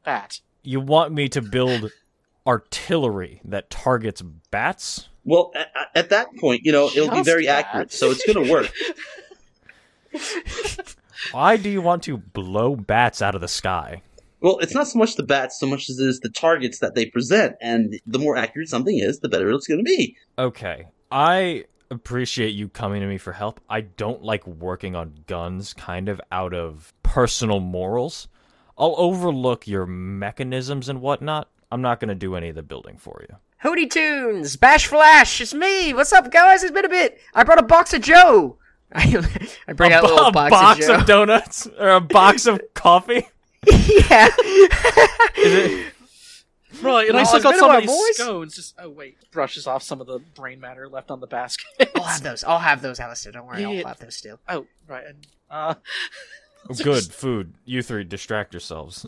bat. you want me to build artillery that targets bats? Well, at, at that point, you know, it'll be very that. accurate, so it's going to work. Why do you want to blow bats out of the sky? Well, it's not so much the bats, so much as it is the targets that they present, and the more accurate something is, the better it's going to be. Okay. I appreciate you coming to me for help. I don't like working on guns kind of out of personal morals. I'll overlook your mechanisms and whatnot. I'm not going to do any of the building for you. Hootie Tunes, Bash Flash, it's me. What's up, guys? It's been a bit. I brought a box of Joe. I, I bring out a little a box, box of of, donuts or a box of coffee? yeah. It? Right, and I still got some while, of these boys. scones. Just oh wait, brushes off some of the brain matter left on the basket. I'll have those. I'll have those, Alistair. Don't worry. Yeah. I'll have those still. oh right, and uh, Oh, good food. You three distract yourselves.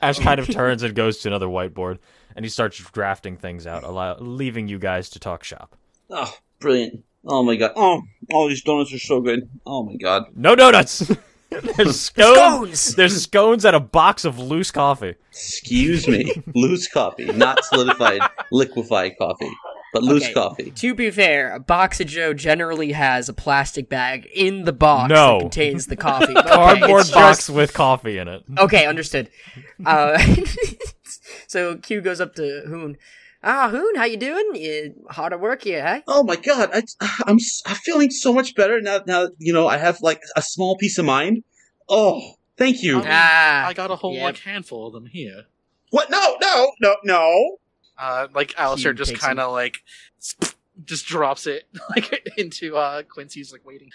Ash kind of turns and goes to another whiteboard, and he starts drafting things out, allow- leaving you guys to talk shop. Oh, brilliant. Oh my god. Oh, all these donuts are so good. Oh my god. No donuts. There's scones. Scones! There's scones and a box of loose coffee. Excuse me. loose coffee, not solidified, liquefied coffee, but loose Okay. coffee. To be fair, a box of Joe generally has a plastic bag in the box No. that contains the coffee. Okay, Cardboard it's box just- with coffee in it. Okay, understood. Uh, so Q goes up to Hoon. Ah, Hoon, how you doing? You hard at work here, huh? Oh my god, I, I'm s- I'm feeling so much better now. Now you know I have like a small peace of mind. Oh, thank you. Um, Ah, I got a whole yep. like handful of them here. What? No, no, no, no. Uh, like Alistair just kind of like just drops it like into uh Quincy's like waiting.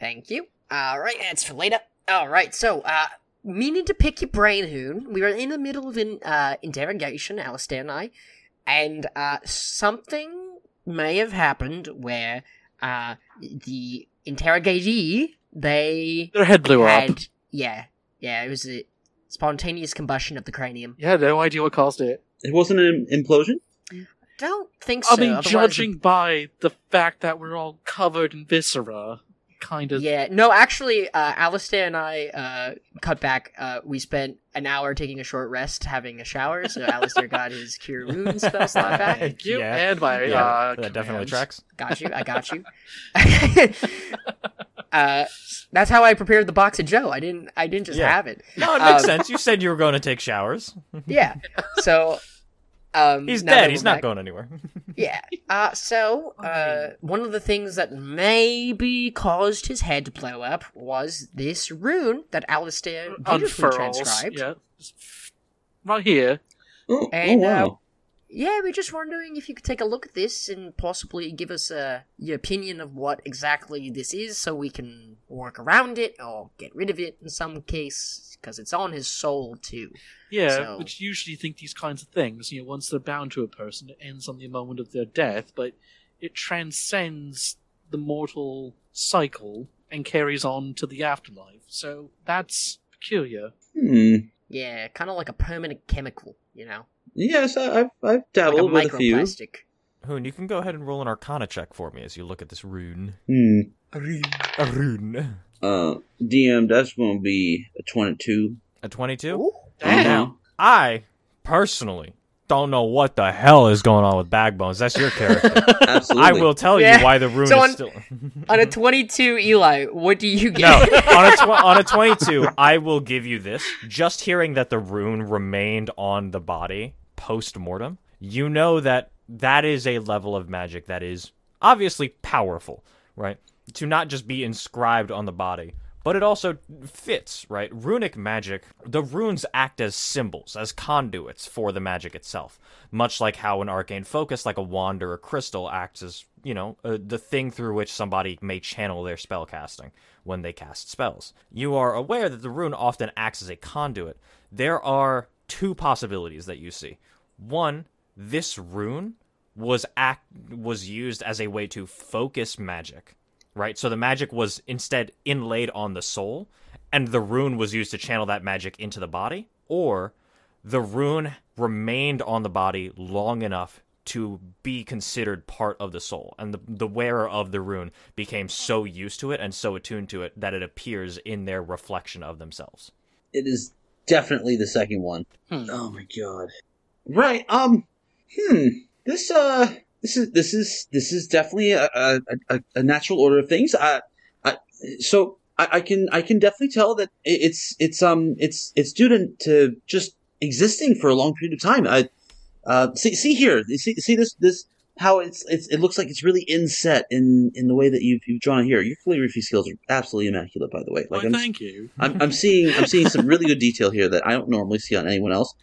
Thank you. All right, that's for later. All right, so uh, meaning to pick your brain, Hoon. We were in the middle of an uh, interrogation, Alistair and I, and uh, something may have happened where uh, the interrogatee they Their head blew had up. yeah yeah it was a spontaneous combustion of the cranium. Yeah, no idea what caused it. It wasn't an implosion. Don't think so. I mean, otherwise- judging by the fact that we're all covered in viscera, kind of. Yeah, no, actually, uh, Alistair and I uh, cut back. Uh, we spent an hour taking a short rest, having a shower. So Alistair got his cure wounds spell slot back. Thank you. Yeah. And my Yeah, uh, that definitely tracks. Got you. I got you. uh, that's how I prepared the box of Joe. I didn't. I didn't just Yeah. have it. No, it makes Um, sense. You said you were going to take showers. Yeah. So. Um, He's dead. we're He's not going anywhere. Yeah. Uh, so, uh, one of the things that maybe caused his head to blow up was this rune that Alistair beautifully Unfurls. transcribed. Yeah. Right here. Oh, And, oh uh, wow. Yeah, we're just wondering if you could take a look at this and possibly give us uh, your opinion of what exactly this is so we can work around it or get rid of it in some case, because it's on his soul too. Yeah, So- which usually think these kinds of things, you know, once they're bound to a person, it ends on the moment of their death, but it transcends the mortal cycle and carries on to the afterlife. So that's peculiar. Hmm. Yeah, kind of like a permanent chemical, you know, Yes, I, I've I've like a dabbled with a few. Hoon, you can go ahead and roll an Arcana check for me as you look at this rune. Hmm. A rune. Uh, DM, that's going to be a twenty-two. A 22? Ooh. Damn. Now, I, personally, don't know what the hell is going on with Bagbones. That's your character. Absolutely. I will tell Yeah. you why the rune So is on- still. On a 22, Eli, what do you no, get? on a, tw- on a 22, I will give you this. Just hearing that the rune remained on the body post mortem, you know that that is a level of magic that is obviously powerful, right? To not just be inscribed on the body, but it also fits, right? Runic magic, the runes act as symbols, as conduits for the magic itself, much like how an arcane focus, like a wand or a crystal, acts as, you know, uh, the thing through which somebody may channel their spell casting when they cast spells. You are aware that the rune often acts as a conduit. There are two possibilities that you see. One, this rune was act was used as a way to focus magic right? So the magic was instead inlaid on the soul, and the rune was used to channel that magic into the body, or the rune remained on the body long enough to be considered part of the soul, and the, the wearer of the rune became so used to it and so attuned to it that it appears in their reflection of themselves. It is definitely the second one. Hmm. Oh my god. Right. Um. Hmm. This uh. This is this is this is definitely a a, a, a natural order of things. I, I so I, I can I can definitely tell that it's it's um it's it's due to, to just existing for a long period of time. I uh see see here see see this this how it's, it's it looks like it's really inset in in the way that you've you've drawn it here. Your calligraphy skills are absolutely immaculate, by the way. Like Why, I'm thank you. I'm, I'm seeing I'm seeing some really good detail here that I don't normally see on anyone else.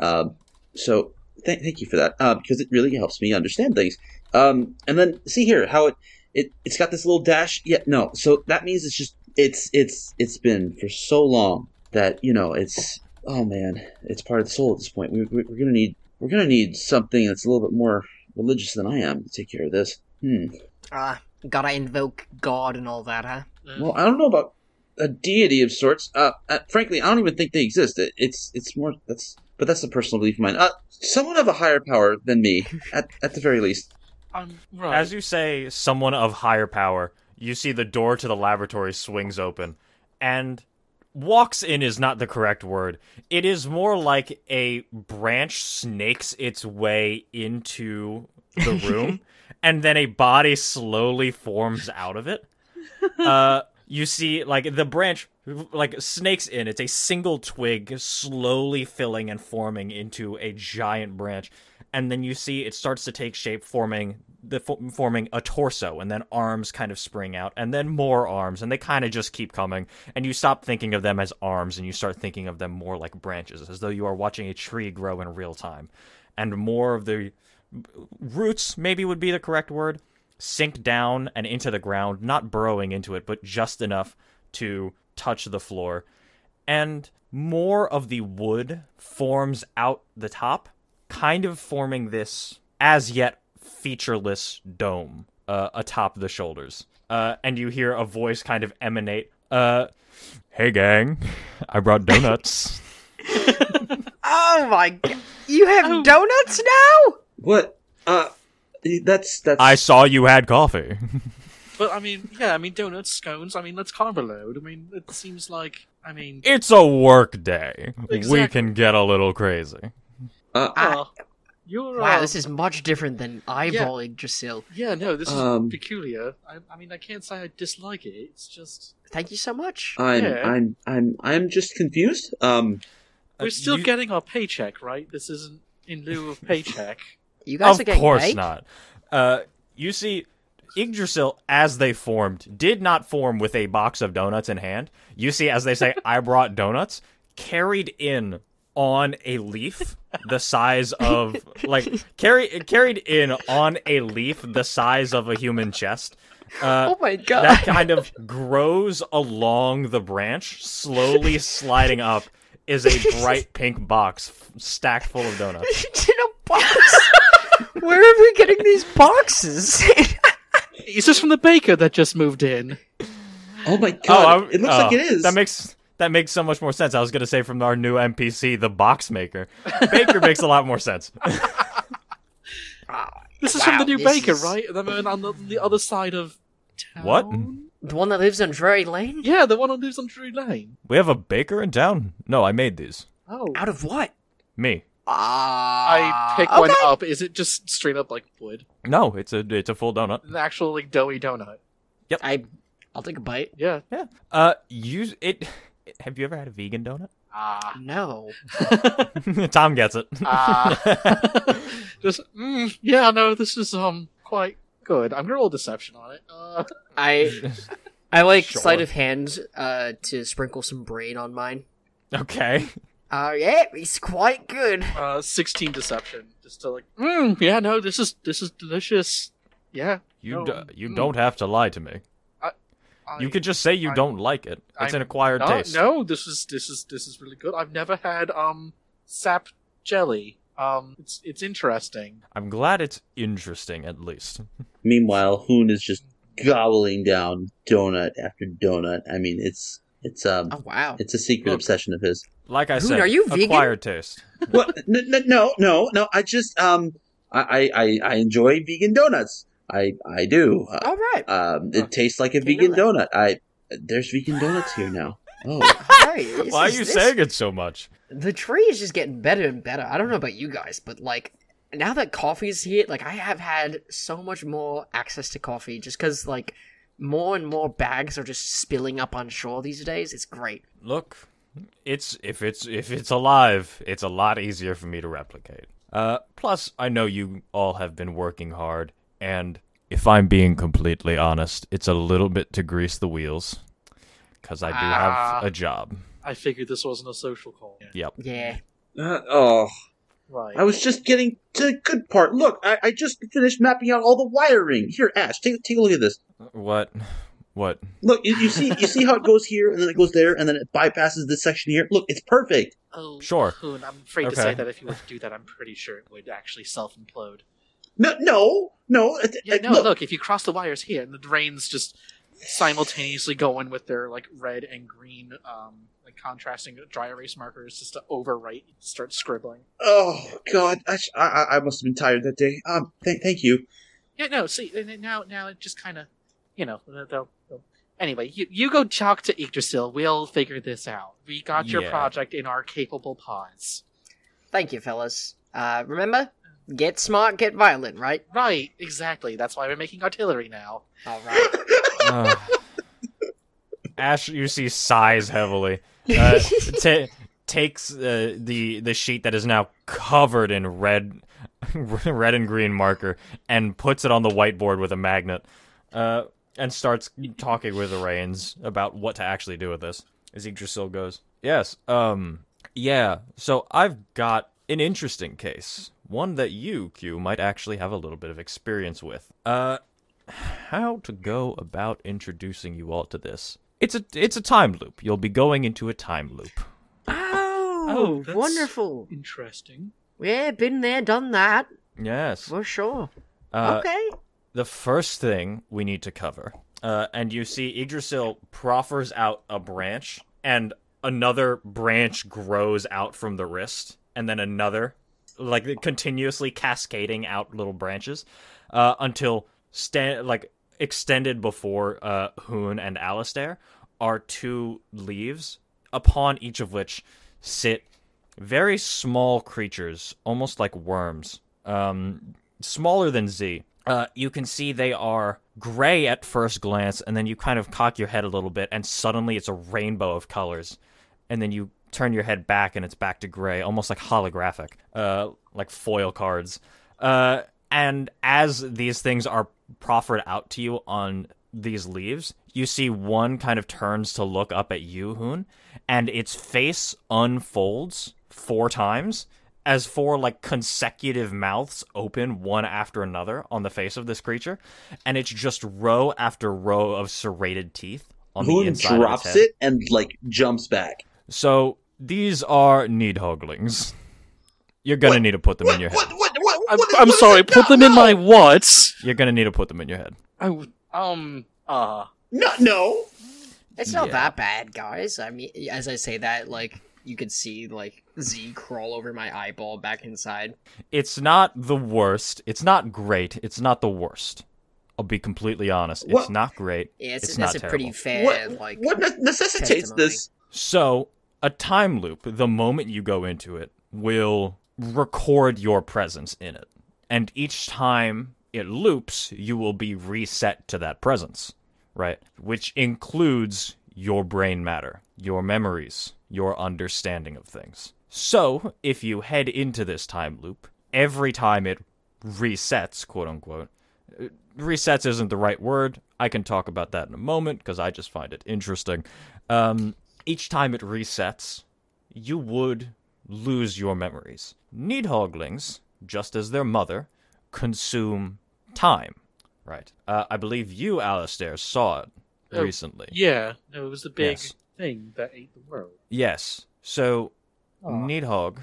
Um, so th- thank you for that uh, because it really helps me understand things. Um, and then see here how it, it it's got this little dash. Yeah, no. So that means it's just it's it's it's been for so long that you know it's oh man it's part of the soul at this point. We, we, we're gonna need we're gonna need something that's a little bit more religious than I am to take care of this. Hmm. Ah, gotta invoke God and all that, huh? Well, I don't know about a deity of sorts. Uh, uh, frankly, I don't even think they exist. It, it's it's more that's but that's a personal belief of mine. Uh, someone of a higher power than me, at at the very least. I'm right. As you say, someone of higher power, you see the door to the laboratory swings open, and walks in is not the correct word. It is more like a branch snakes its way into the room, and then a body slowly forms out of it. Uh, you see, like the branch, like snakes in. It's a single twig slowly filling and forming into a giant branch, and then you see it starts to take shape, forming the forming a torso, and then arms kind of spring out, and then more arms, and they kind of just keep coming. And you stop thinking of them as arms, and you start thinking of them more like branches, as though you are watching a tree grow in real time, and more of the roots maybe would be the correct word sink down and into the ground, not burrowing into it, but just enough to touch the floor. And more of the wood forms out the top, kind of forming this as yet featureless dome uh, atop the shoulders. Uh, and you hear a voice kind of emanate, uh, Hey gang, I brought donuts. Oh my god. You have Oh. donuts now? What? Uh, that's that's. I saw you had coffee. But I mean, yeah, I mean donuts, scones. I mean, let's carb a load. I mean, it seems like. I mean, it's a work day. We can get a little crazy. Uh, uh, you're. Wow, uh, this is much different than eyeballing Drasil. Yeah, no, this is Um, peculiar. I, I mean, I can't say I dislike it. It's just Thank you so much. I'm yeah. I'm I'm I'm just confused. Um, Uh, we're still you- getting our paycheck, right? This isn't in lieu of paycheck. You guys of are getting Of course paid? not. Uh, you see, Yggdrasil, as they formed, did not form with a box of donuts in hand. You see, as they say, "I brought donuts," carried in on a leaf the size of like carry carried in on a leaf the size of a human chest. Uh, Oh my god. that kind of grows along the branch, slowly sliding up. Is a bright pink box f- stacked full of donuts. in a box. Where are we getting these boxes? Is this from the baker that just moved in? oh my god! I'm- it looks oh, like it is. That makes That makes so much more sense. I was gonna say from our new NPC, the box maker. Baker makes a lot more sense. Ah, This is wow, from the new this baker, is- right? The man on the, the other side of town. What? The one that lives on Drury Lane? Yeah, the one that lives on Drury Lane. we have a baker in town. No, I made these. Oh. Out of what? Me. Ah, I pick one up. Is it just straight up like wood? No, it's a it's a full donut. An actual like doughy donut. Yep. I, I'll take a bite. Yeah. Yeah. Uh, use it. Have you ever had a vegan donut? Ah. No. Tom gets it. Ah. just mm, yeah. No, this is um quite good. I'm gonna roll deception on it. Uh, I, I like Sure. sleight of hand uh, to sprinkle some brain on mine. okay. Uh, yeah, it's quite good. uh, 16 deception. Just to like, mm, yeah. No, this is this is delicious. Yeah. You No, d- you mm. don't have to lie to me. I, You could just say you I- don't like it. It's an I'm acquired no, taste. No, this is this is this is really good. I've never had um sap jelly. Um, it's it's interesting. I'm glad it's interesting at least. Meanwhile, Hoon is just gobbling down donut after donut. I mean, it's it's um Oh wow. it's a secret Look. obsession of his. Like I Hoon, said, are you vegan? acquired taste. What? N- n- no, no, no. I just um I I I- I enjoy vegan donuts. I I do. Uh, All right. um, it tastes like a vegan donut. I there's vegan donuts here now. Oh, All right. This Why are you this- saying it so much? The tree is just getting better and better. I don't know about you guys, but like now that coffee's here, like I have had so much more access to coffee just because like more and more bags are just spilling up on shore these days. It's great. Look, it's if it's if it's alive, it's a lot easier for me to replicate. Uh, plus, I know you all have been working hard, and if I'm being completely honest, it's a little bit to grease the wheels, because I do Ah. have a job. I figured this wasn't a social call. Yep. Yeah. Uh, oh. Right. I was just getting to the good part. Look, I, I just finished mapping out all the wiring. Here, Ash, take take a look at this. What? What? Look, you, you see you see how it goes here, and then it goes there, and then it bypasses this section here. Look, it's perfect. oh, Sure. Hoon, I'm afraid to say that if you were to do that, I'm pretty sure it would actually self implode. No, no, no. Yeah, no, look, look. if you cross the wires here, and the drains just simultaneously going with their like red and green, um, like contrasting dry erase markers, just to overwrite, start scribbling. Oh God, I, sh- I I- I must have been tired that day. Um, thank thank you. Yeah, no. See, and now, now it just kind of, you know, they'll, they'll, anyway. You you go talk to Yggdrasil. We'll figure this out. We got your Yeah. project in our capable paws. Thank you, fellas. Uh, remember, get smart, get violent, right? Right, exactly. That's why we're making artillery now. All right. Uh, Ash, you see, sighs heavily. Uh, ta takes uh, the the sheet that is now covered in red, red and green marker, and puts it on the whiteboard with a magnet, uh, and starts talking with the reins about what to actually do with this. As Yggdrasil goes, yes, um, yeah. So I've got an interesting case, one that you, Q, might actually have a little bit of experience with. Uh, how to go about introducing you all to this. It's a it's a time loop. You'll be going into a time loop. Oh, Oh, that's- wonderful. Interesting. Yeah, been there, done that, Yes. for sure. Uh, okay. The first thing we need to cover, uh, and you see Yggdrasil proffers out a branch, and another branch grows out from the wrist, and then another, like continuously cascading out little branches, uh, until sta- like extended before uh, Hoon and Alistair are two leaves, upon each of which sit very small creatures, almost like worms, um, smaller than Z. Uh, you can see they are gray at first glance, and then you kind of cock your head a little bit, and suddenly it's a rainbow of colors. And then you turn your head back, and it's back to gray, almost like holographic, uh, like foil cards. Uh, and as these things are proffered out to you on these leaves, you see one kind of turns to look up at you, Hoon, and its face unfolds four times as four like consecutive mouths open one after another on the face of this creature, and it's just row after row of serrated teeth on the Hoon inside drops of its head. it and like jumps back. So these are nidhogglings. You're gonna What? need to put them in your head. what, what, what, I'm, what is- I'm what is sorry. it? Put No, them in my what? You're gonna need to put them in your head. I would. Um. Uh. No, no. It's not Yeah. that bad, guys. I mean, as I say that, like you could see like Z crawl over my eyeball back inside. It's not the worst. It's not great. It's not the worst. I'll be completely honest. It's not great. Yeah, it's, It's that's not a pretty terrible. fair what like. what necessitates testimony. this? So, a time loop, the moment you go into it, will record your presence in it. And each time it loops, you will be reset to that presence, right? Which includes your brain matter, your memories, your understanding of things. So, if you head into this time loop, every time it resets, quote unquote, uh, resets isn't the right word. I can talk about that in a moment because I just find it interesting. Um, each time it resets, you would lose your memories. Nidhogglings, just as their mother, consume time. Right. Uh, I believe you, Alistair, saw it Oh, recently. Yeah, no, it was the big Yes. thing that ate the world. Yes. So, Aw. Nidhogg,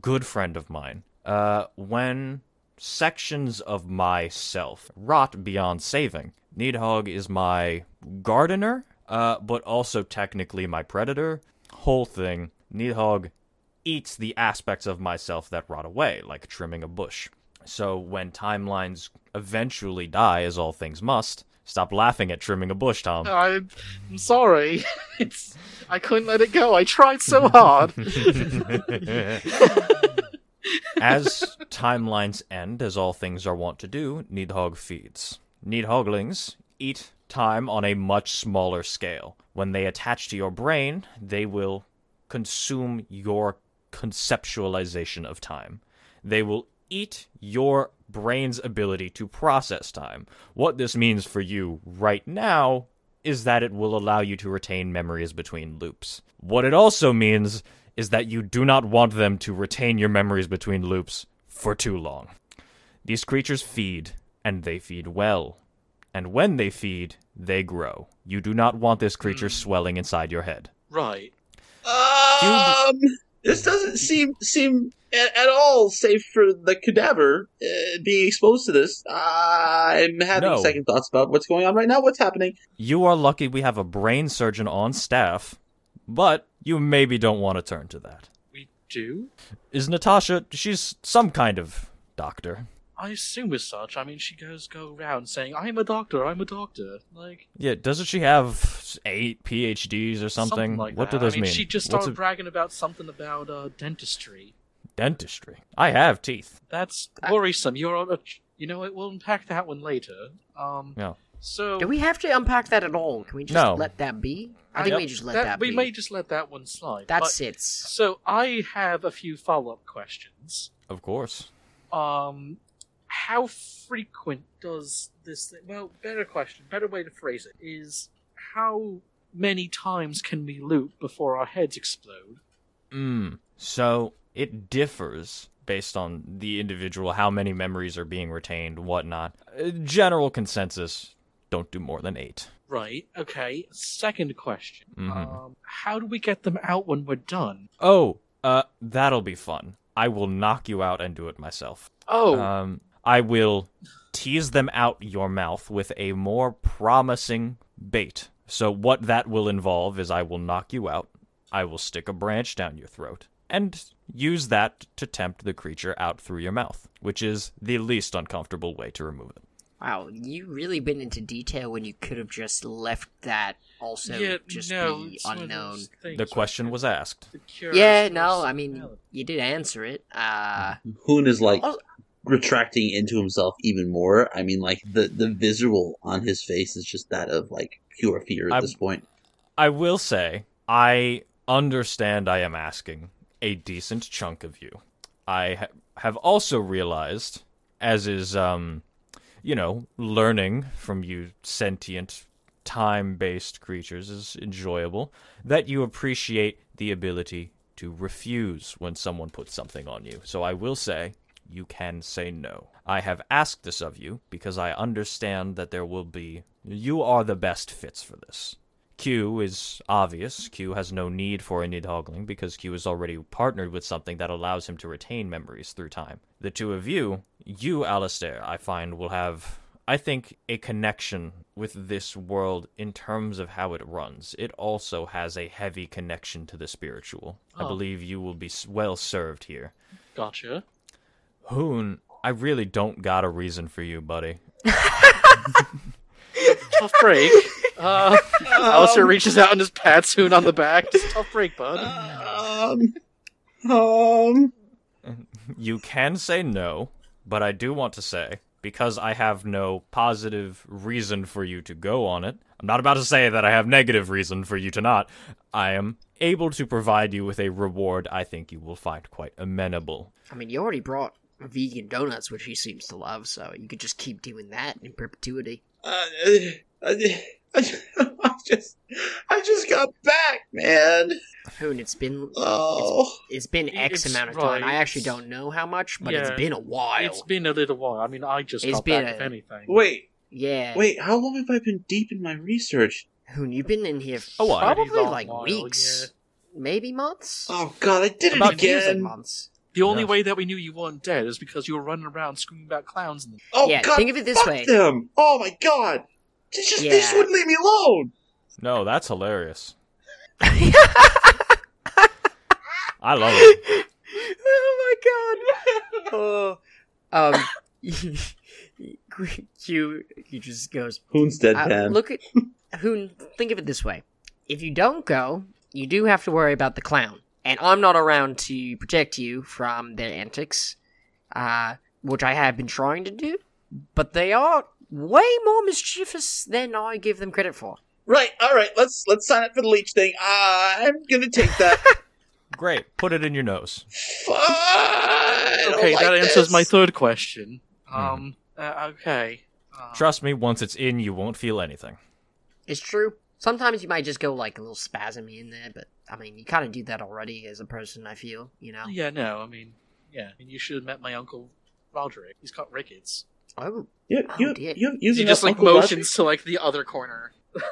good friend of mine, uh, when sections of myself rot beyond saving, Nidhogg is my gardener, uh, but also technically my predator. Whole thing. Nidhogg eats the aspects of myself that rot away, like trimming a bush. So when timelines eventually die, as all things must, stop laughing at trimming a bush, Tom. I'm, I'm sorry. It's I couldn't let it go. I tried so hard. as timelines end, as all things are wont to do, Nidhogg feeds. Nidhogglings eat time on a much smaller scale. When they attach to your brain, they will consume your conceptualization of time. They will eat your brain's ability to process time. What this means for you right now is that it will allow you to retain memories between loops. What it also means is that you do not want them to retain your memories between loops for too long. These creatures feed, and they feed well. And when they feed, they grow. You do not want this creature swelling inside your head. right. Um, this doesn't seem seem at, at all safe for the cadaver uh, being exposed to this. I'm having No. second thoughts about what's going on right now. What's happening? You are lucky we have a brain surgeon on staff, but you maybe don't want to turn to that. We do? Is Natasha, she's some kind of doctor. I assume as such. I mean, she goes go around saying, "I'm a doctor. I'm a doctor." Like Yeah, doesn't she have eight PhDs or something? like what that. do those I mean, mean? She just What's started a- bragging about something about uh, dentistry. dentistry. I have teeth. That's worrisome. You're on a. You know, what? we'll unpack that one later. Um. Yeah. So Do we have to unpack that at all? Can we just No. let that be? I think Yep. we just let that, that, we be. may just let that one slide. that but- sits. So I have a few follow-up questions. Of course. Um, how frequent does this thing? Well, better question, better way to phrase it is how many times can we loop before our heads explode? Mm. So it differs based on the individual, how many memories are being retained, whatnot. Uh, general consensus: don't do more than eight. Right. Okay. Second question. Mhm. Um, how do we get them out when we're done? Oh, uh, that'll be fun. I will knock you out and do it myself. Oh, Um, I will tease them out your mouth with a more promising bait. So what that will involve is I will knock you out. I will stick a branch down your throat and use that to tempt the creature out through your mouth, which is the least uncomfortable way to remove it. Wow, you really been into detail when you could have just left that also yeah. just no, be it's one of unknown. The question was asked. Yeah, no, I mean you did answer it. Uh Hoon is like Also- retracting into himself even more. I mean, like the the visual on his face is just that of like pure fear at I- this point. I will say, I understand I am asking a decent chunk of you. I ha- have also realized, as is, um, you know, learning from you sentient, time based creatures is enjoyable, that you appreciate the ability to refuse when someone puts something on you. So I will say, you can say no. I have asked this of you because I understand that there will be. You are the best fits for this. Q is obvious. Q has no need for a Nidhoggling because Q is already partnered with something that allows him to retain memories through time. The two of you, you, Alistair, I find will have I think a connection with this world in terms of how it runs. It also has a heavy connection to the spiritual. I Oh. believe you will be well served here. Gotcha. Hoon, I really don't got a reason for you, buddy. Tough break. Uh, Alistair reaches out and just pats Hoon on the back. Just tough break, bud. Um, um, You can say no, but I do want to say, because I have no positive reason for you to go on it, I'm not about to say that I have negative reason for you to not. I am able to provide you with a reward I think you will find quite amenable. I mean, you already brought vegan donuts, which he seems to love, so you could just keep doing that in perpetuity. uh, I, I just, I just got back, man. Hoon, it's been Oh, it's been X It's amount of time. I actually don't know how much, but it's been a while. It's been a little while. I mean, I just It's got been back, a- if anything. wait, yeah. wait. How long have I been deep in my research? Hoon, you've been in here A while. probably like while, weeks, maybe months. Oh God, I did it About Feels like again. months. The only Yes. way that we knew you weren't dead is because you were running around screaming about clowns. And Oh Yeah, God, think of it this fuck way. them. Oh my God, they just they just Yeah. wouldn't leave me alone. No, that's hilarious. I love it. oh my god. Oh. Um. Q. He just goes. Hoon's Uh, deadpan. look at Hoon. Think of it this way: if you don't go, you do have to worry about the clown, and I'm not around to protect you from their antics, uh, which I have been trying to do. But they are way more mischievous than I give them credit for. right, all right. Let's let's sign up for the leech thing. Uh, I'm gonna take that. Great. Put it in your nose. Fine. Okay, like that answers my third question. Um. Uh, okay. Trust me, once it's in, you won't feel anything. It's true. Sometimes you might just go like a little spasmy in there, but I mean, you kind of do that already as a person. I feel, you know. Yeah. No. I mean. Yeah. I mean, you should have met my uncle Roderick. He's got rickets. Oh, You, Oh, you, dear. you, you he just like motions to like the other corner.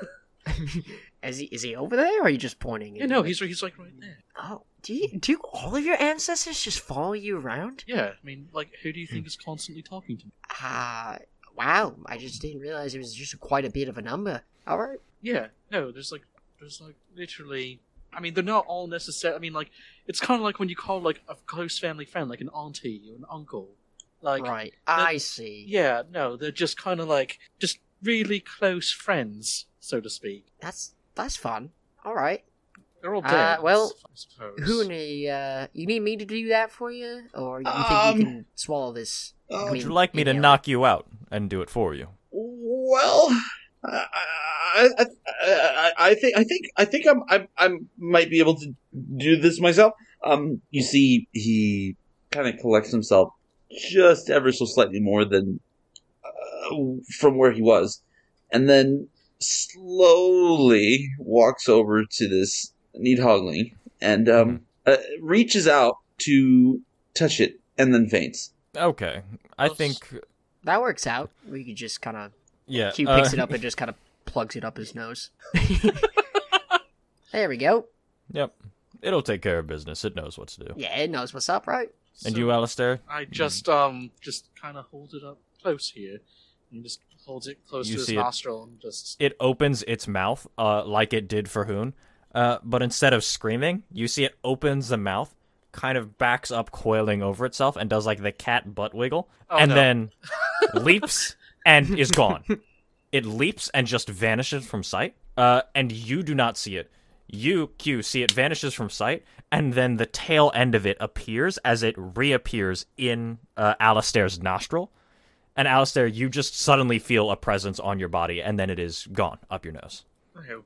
is he is he over there, or are you just pointing? Yeah. No. He's he's like right there. Oh, do you do all of your ancestors just follow you around? Yeah. I mean, like, who do you think is constantly talking to me? Ah, wow! I just didn't realize it was just quite a bit of a number. All right. Yeah, no, there's like, there's like literally. I mean, they're not all necessary. I mean, like, it's kind of like when you call like a close family friend, like an auntie or an uncle. Like, right. I see. yeah, no, they're just kind of like just really close friends, so to speak. That's that's fun. All right. They're all Uh, dead. well, I suppose. Who in uh, you need me to do that for you, or you think Um, you can swallow this? Uh, Would you like me to it? knock you out and do it for you? Well, I, I, I, I, I think I think I think I'm, I'm I might be able to do this myself. Um, you see, he kind of collects himself just ever so slightly more than uh, from where he was, and then slowly walks over to this Nidhoggling and um, uh, reaches out to touch it, and then faints. Okay. I Let's- think. That works out. We could just kind of Yeah. Q uh, picks it up and just kind of plugs it up his nose. there we go. Yep. It'll take care of business. It knows what to do. Yeah, it knows what's up, right? And you, Alistair? I just um just kind of hold it up close here, and just holds it close You to his see it- nostril and just. It opens its mouth, uh, like it did for Hoon. Uh, but instead of screaming, you see it opens the mouth, kind of backs up, coiling over itself, and does like the cat butt wiggle, Oh, and no. then leaps and is gone. It leaps and just vanishes from sight. Uh, and you do not see it. You, Q, see it vanishes from sight, and then the tail end of it appears as it reappears in uh, Alistair's nostril. And Alistair, you just suddenly feel a presence on your body, and then it is gone up your nose. Oh,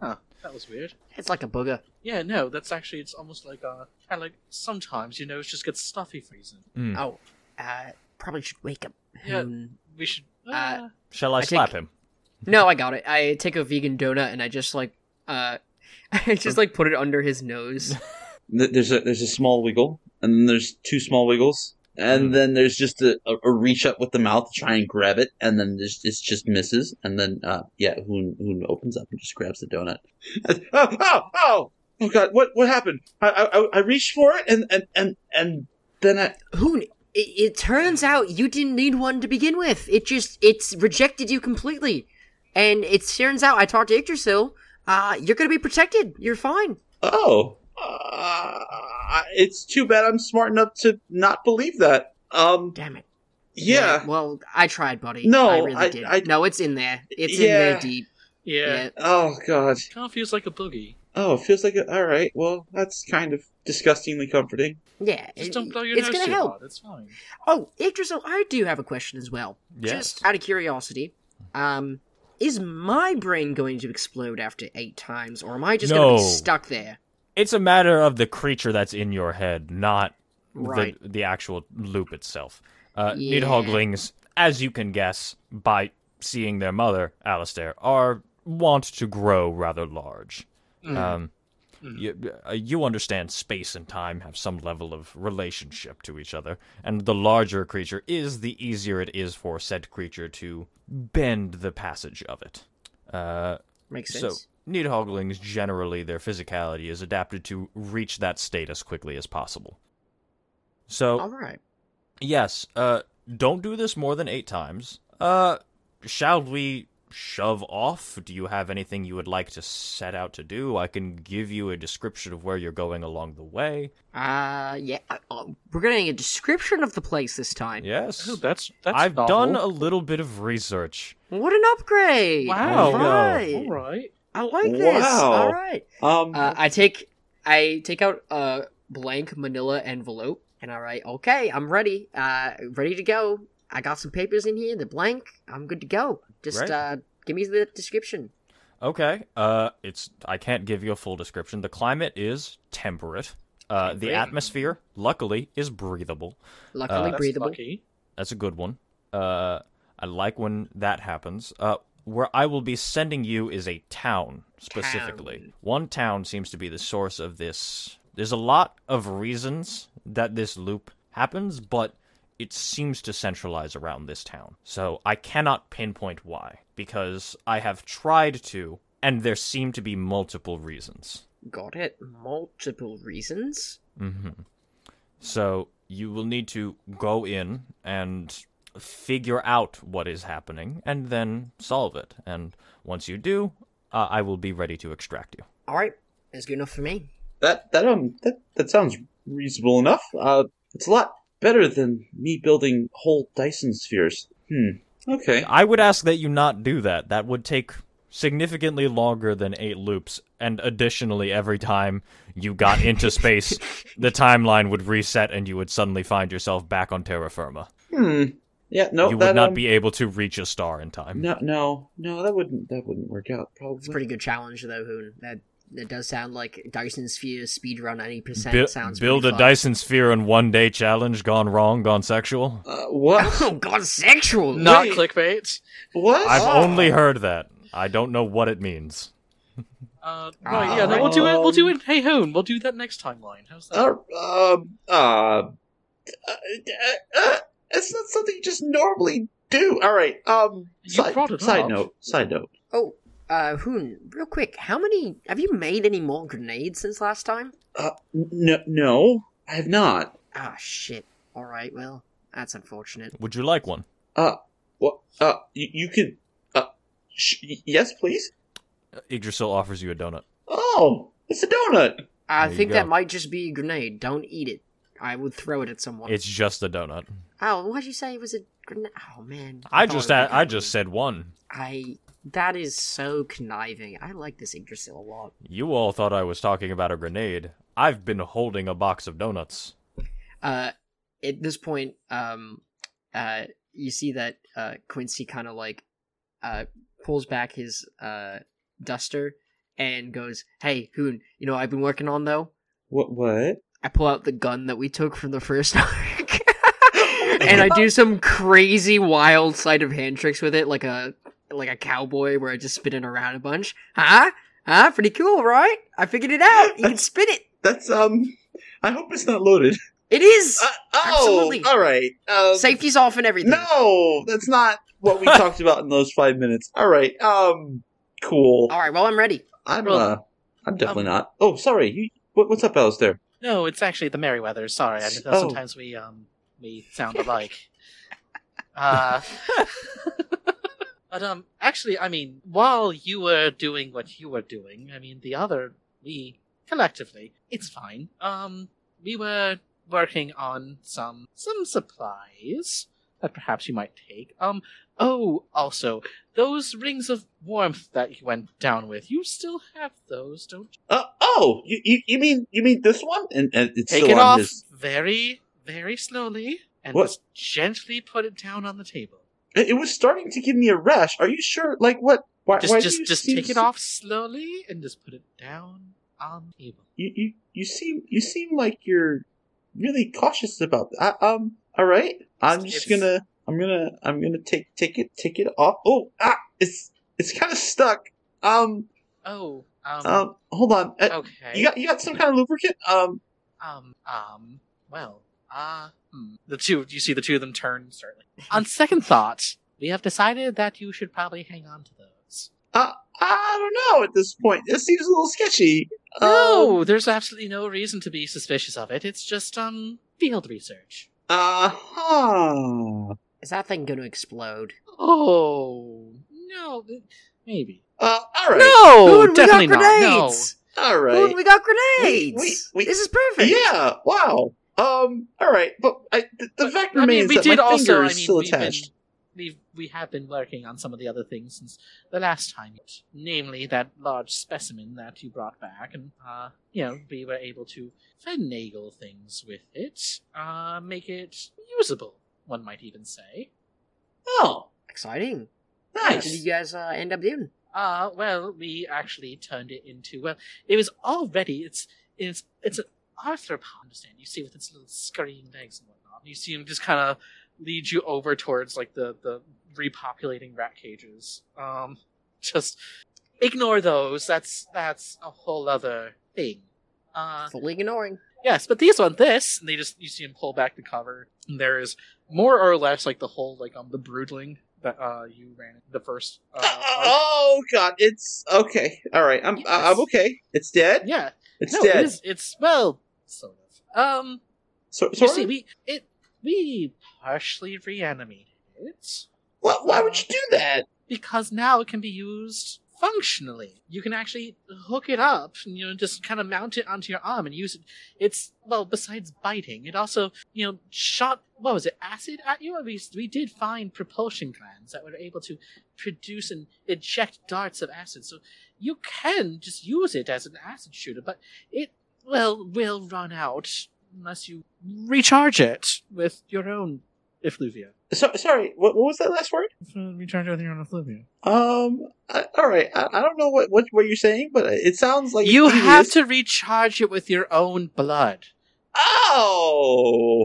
huh, that was weird. It's like a booger. Yeah, no, that's actually it's almost like uh, kind of like sometimes you know it just gets stuffy freezing. Mm. Oh, uh, probably should wake up. Yeah. Hoon. We should. Uh, Uh, Shall I, I slap think- him? No, I got it. I take a vegan donut and I just like, uh, I just like put it under his nose. There's a there's a small wiggle, and then there's two small wiggles, and Hmm. then there's just a, a, a reach up with the mouth to try and grab it, and then there's, it's just misses, and then uh, yeah, Hoon Hoon opens up and just grabs the donut. oh oh oh oh god! What what happened? I I, I reached for it, and and and and then I Hoon, it, it turns out you didn't need one to begin with. It just it's rejected you completely, and it turns out I talked to Yggdrasil. Uh, you're gonna be protected. You're fine. Oh, uh, it's too bad I'm smart enough to not believe that. Um, Damn it. yeah. Well, I tried, buddy. No, I really I- did. I- no, it's in there. It's in there deep. Yeah, Yeah. Oh God. kind of feels like a boogie. Oh, it feels like a, all right. Well, that's kind of disgustingly comforting. Yeah. Just it- don't blow your it's nose gonna too help. hard. It's fine. Oh, Yggdrasil, I do have a question as well. Yes. Just out of curiosity, um, is my brain going to explode after eight times, or am I just going to No. be stuck there? It's a matter of the creature that's in your head, not Right. the the actual loop itself. Uh, Yeah. Nidhogglings, as you can guess by seeing their mother, Alistair, are wont to grow rather large. Um, you, uh, you understand space and time have some level of relationship to each other, and the larger a creature is, the easier it is for said creature to bend the passage of it. Uh, Makes sense. so. Nidhogglings, generally, their physicality is adapted to reach that state as quickly as possible. So, All right. yes, uh, don't do this more than eight times. Uh, shall we shove off? Do you have anything you would like to set out to do? I can give you a description of where you're going along the way. Uh, yeah. Uh, uh, we're getting a description of the place this time. Yes. Oh, that's that's. I've novel. done a little bit of research. What an upgrade! Wow. All right. All right. I like this. Wow. All right. Um, Uh, I take I take out a blank Manila envelope, and I write, "Okay, I'm ready. Uh, ready to go. I got some papers in here. They're blank. I'm good to go. Just Right. uh, give me the description." Okay. Uh, it's I can't give you a full description. The climate is temperate. Uh, the atmosphere, luckily, is breathable. Luckily, That's breathable. lucky. That's a good one. Uh, I like when that happens. Uh, where I will be sending you is a town specifically. Town. One town seems to be the source of this. There's a lot of reasons that this loop happens, but it seems to centralize around this town. So I cannot pinpoint why, because I have tried to, and there seem to be multiple reasons. Got it. Multiple reasons. hmm So you will need to go in and figure out what is happening and then solve it. And once you do, uh, I will be ready to extract you. All right, that's good enough for me. that that um that that sounds reasonable enough. Uh, it's a lot better than me building whole Dyson spheres. Hmm. Okay. I would ask that you not do that. That would take significantly longer than eight loops, and additionally, every time you got into space, the timeline would reset and you would suddenly find yourself back on terra firma. Hmm. Yeah. No. you that, would not um, be able to reach a star in time. No. No. No. That wouldn't. That wouldn't work out. Probably. It's a pretty good challenge, though, Hoon. That that does sound like Dyson Sphere speedrun ninety percent. Bu- sounds build a fun. Dyson sphere in one day challenge gone wrong, gone sexual. Uh, what? Oh God, sexual. Not Wait. clickbait. what? I've Oh. only heard that. I don't know what it means. Uh, right, yeah, no, we'll do it. We'll do it. Hey, Hoon, we'll do that next timeline. How's that? Uh, um. Uh, uh, uh, uh, it's not something you just normally do. All right. Um. You side, side note. Side note. Oh, uh, Hoon, real quick, how many have you made any more grenades since last time? Uh. No. No. I have not. Ah, shit. All right, well, that's unfortunate. Would you like one? Uh. What? Uh. You, you could. Uh. Sh- yes, please. Yggdrasil offers you a donut. Oh, it's a donut. I There think that might just be a grenade. Don't eat it. I would throw it at someone. It's just a donut. Oh, why'd you say it was a grenade? Oh man. I thought just it was I, a I just said one. I. That is so conniving. I like this Yggdrasil a lot. You all thought I was talking about a grenade. I've been holding a box of donuts. Uh, at this point, um, uh, you see that uh Quincy kind of like, uh, pulls back his uh duster and goes, "Hey, Hoon, you know what I've been working on though? What? What? I pull out the gun that we took from the first arc." and I do some crazy wild sleight of hand tricks with it, like a like a cowboy, where I just spin it around a bunch. Huh? Huh? Pretty cool, right? I figured it out. You can spin it. That's um. I hope it's not loaded. It is. Uh, oh, Absolutely. all right. Um, Safety's off and everything. No, that's not what we talked about in those five minutes. All right. Um. Cool. All right. Well, I'm ready. I'm Well, uh. I'm definitely um, not. Oh, sorry. You. What, what's up, Alistair? No, it's actually the Merryweather. Sorry, I know Oh. sometimes we um we sound alike. Uh, but um, actually, I mean, while you were doing what you were doing, I mean, the other we collectively, it's fine. Um, we were working on some some supplies that perhaps you might take. Um, oh, also those rings of warmth that you went down with, you still have those, don't you? Uh, oh, you, you you mean you mean this one? And, and it's Take it off his. very, very slowly, and What? just gently put it down on the table. It, it was starting to give me a rash. Are you sure? Like what? Why, Just, why do just, you just take it so- off slowly and just put it down on the table. You you you seem you seem like you're really cautious about that. I, um. All right. I'm just it's- gonna. I'm gonna. I'm gonna take take it take it off. Oh ah! It's it's kind of stuck. Um. Oh, um, Um. Hold on. Uh, okay. You got you got some kind of lubricant? Um. Um, um, well, uh, hmm. the two, you see the two of them turn, certainly. On second thought, we have decided that you should probably hang on to those. Uh, I don't know at this point. This seems a little sketchy. No, Um, there's absolutely no reason to be suspicious of it. It's just, um, field research. uh huh. Is that thing going to explode? Oh, no, maybe. Uh, all right. No, Boone, we definitely got not. No. grenades! All we got grenades! We- we- we- this is perfect! Yeah. Wow. Um. All right. But I, the, the But, fact I mean, remains we that did my also, finger I is mean, still we've been- attached. We've, we have been working on some of the other things since the last time, namely that large specimen that you brought back, and, uh, you know, we were able to finagle things with it, uh, make it usable, one might even say. Oh, Exciting. What did you guys uh, end up doing? Uh, well, we actually turned it into, well, it was already, it's, it's, it's an arthropod, understand? You see with its little scurrying legs and whatnot. You see him just kind of lead you over towards, like, the, the repopulating rat cages. Um, just ignore those. That's, that's a whole other thing. Uh, Fully ignoring. Yes, but these one, this, and they just you see him pull back the cover. And there is more or less like the whole like um the broodling that uh you ran the first. Uh, arc. oh God! It's okay. All right. I'm I- I'm okay. It's dead. yeah, It's no, dead. it is. It's well, sort of. Um, So, you see, we it we partially reanimated it why, why would you do that? because now it can be used functionally. You can actually hook it up, and, you know, just kind of mount it onto your arm and use it. It's well, besides biting, it also you know shot what was it acid at you? We we did find propulsion glands that were able to produce and eject darts of acid. So you can just use it as an acid shooter, but it well will run out unless you recharge it with your own effluvia. So, sorry. What, what was that last word? Recharge it with your own effluvia. Um. I, all right. I, I don't know what, what what you're saying, but it sounds like you have devious. to recharge it with your own blood. Oh.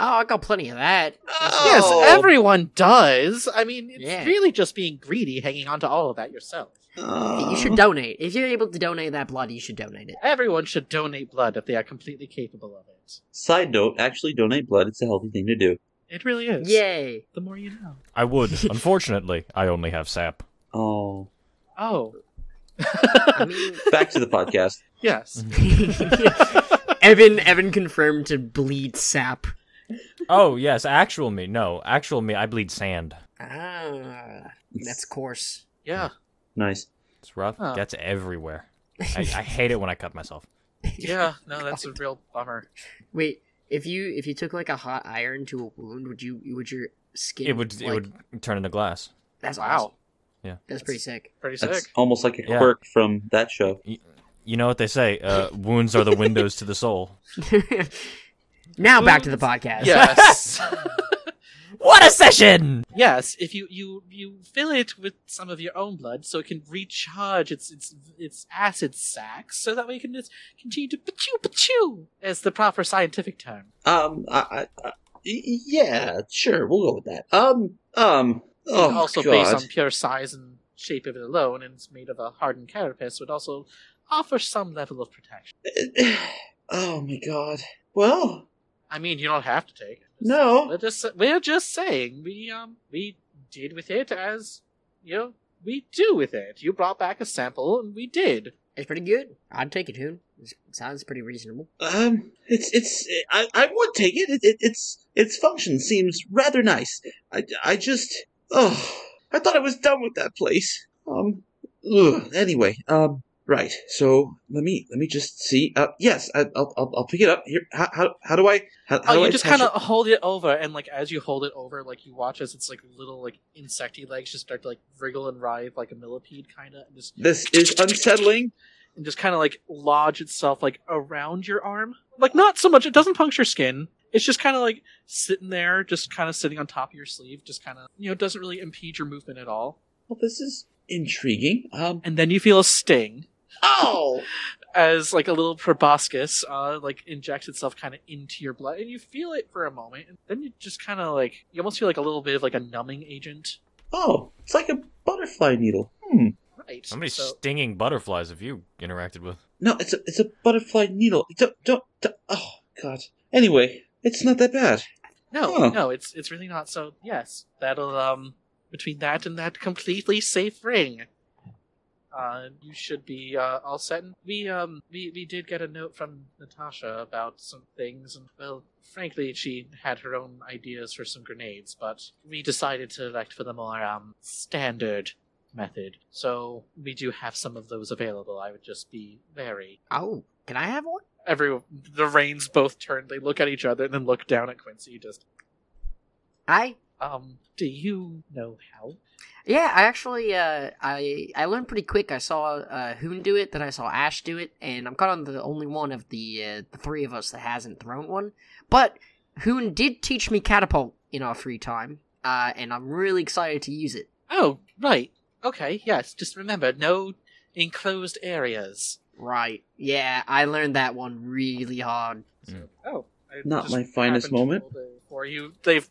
Oh, I got plenty of that. Oh. Yes, everyone does. I mean, it's Yeah. really just being greedy, hanging on to all of that yourself. Oh. You should donate. If you're able to donate that blood, you should donate it. Everyone should donate blood if they are completely capable of it. Side note: Actually, donate blood. It's a healthy thing to do. It really is. Yay! The more you know. I would. Unfortunately, I only have sap. Oh. Oh. I mean, Back to the podcast. yes. Evin Evin confirmed to bleed sap. Oh yes, actual me. No, actual me. I bleed sand. Ah, that's coarse. Yeah. Nice. It's rough. Huh. Gets everywhere. I, I hate it when I cut myself. Yeah. No, that's a real bummer. Wait, if you if you took like a hot iron to a wound, would you would your skin? It would like, it would turn into glass. That's Wow. awesome. Yeah. That's pretty sick. Pretty That's sick. almost like a Yeah. quirk from that show. You know what they say? Uh, wounds are the windows to the soul. now back to the podcast. Yes. What a session! yes. If you, you you fill it with some of your own blood, so it can recharge its its its acid sacs, so that way you can just continue to pachu pachu, as the proper scientific term. Um. I, I, I, y- yeah. Sure. We'll go with that. Um. Um. Oh also God. based on pure size and shape of it alone, and it's made of a hardened carapace, would also offer some level of protection. oh my God. Well. I mean, you don't have to take it. No. We're just we're just saying we um we did with it as you know we do with it. You brought back a sample, and we did. It's pretty good. I'd take it, Hoon. This sounds pretty reasonable. Um, it's it's I, I would take it. It, it. Its its function seems rather nice. I, I just oh I thought I was done with that place. Um, ugh. anyway, um, right. So let me let me just see. Uh, yes, I, will I'll I'll pick it up here. How how, how do I? How, how oh, do you I just kind of hold it over, and like as you hold it over, like you watch as its like little like insecty legs just start to like wriggle and writhe like a millipede, kind of, just This is unsettling. and just kind of like lodge itself like around your arm. Like not so much. It doesn't puncture skin. It's just kind of like sitting there, just kind of sitting on top of your sleeve, just kind of you know doesn't really impede your movement at all. Well, this is intriguing. Um, And then you feel a sting oh, as like a little proboscis uh like injects itself kind of into your blood, and you feel it for a moment, and then you just kind of like you almost feel like a little bit of like a numbing agent. oh, it's like a butterfly needle. Hmm. Right. How many So- stinging butterflies have you interacted with? No, it's a it's a butterfly needle. Don't don't. don't oh God. Anyway, it's not that bad. No, Huh. no, it's it's really not. So yes, that'll um between that and that completely safe ring, uh, you should be uh, all set. And we um we we did get a note from Natasha about some things, and well, frankly, she had her own ideas for some grenades, but we decided to elect for the more um standard method. So we do have some of those available. I would just be very. Oh, can I have one? Every the reins both turn. They look at each other and then look down at Quincy. Just I um, do you know how? yeah, I actually uh I I learned pretty quick. I saw uh Hoon do it, then I saw Ash do it, and I'm kind of the only one of the uh, the three of us that hasn't thrown one. But Hoon did teach me catapult in our free time, uh, and I'm really excited to use it. Oh, right. Okay, yes. Just remember, no enclosed areas. Right? Yeah, I learned that one really hard. Mm. Oh, I Not my finest moment. roll For you, they've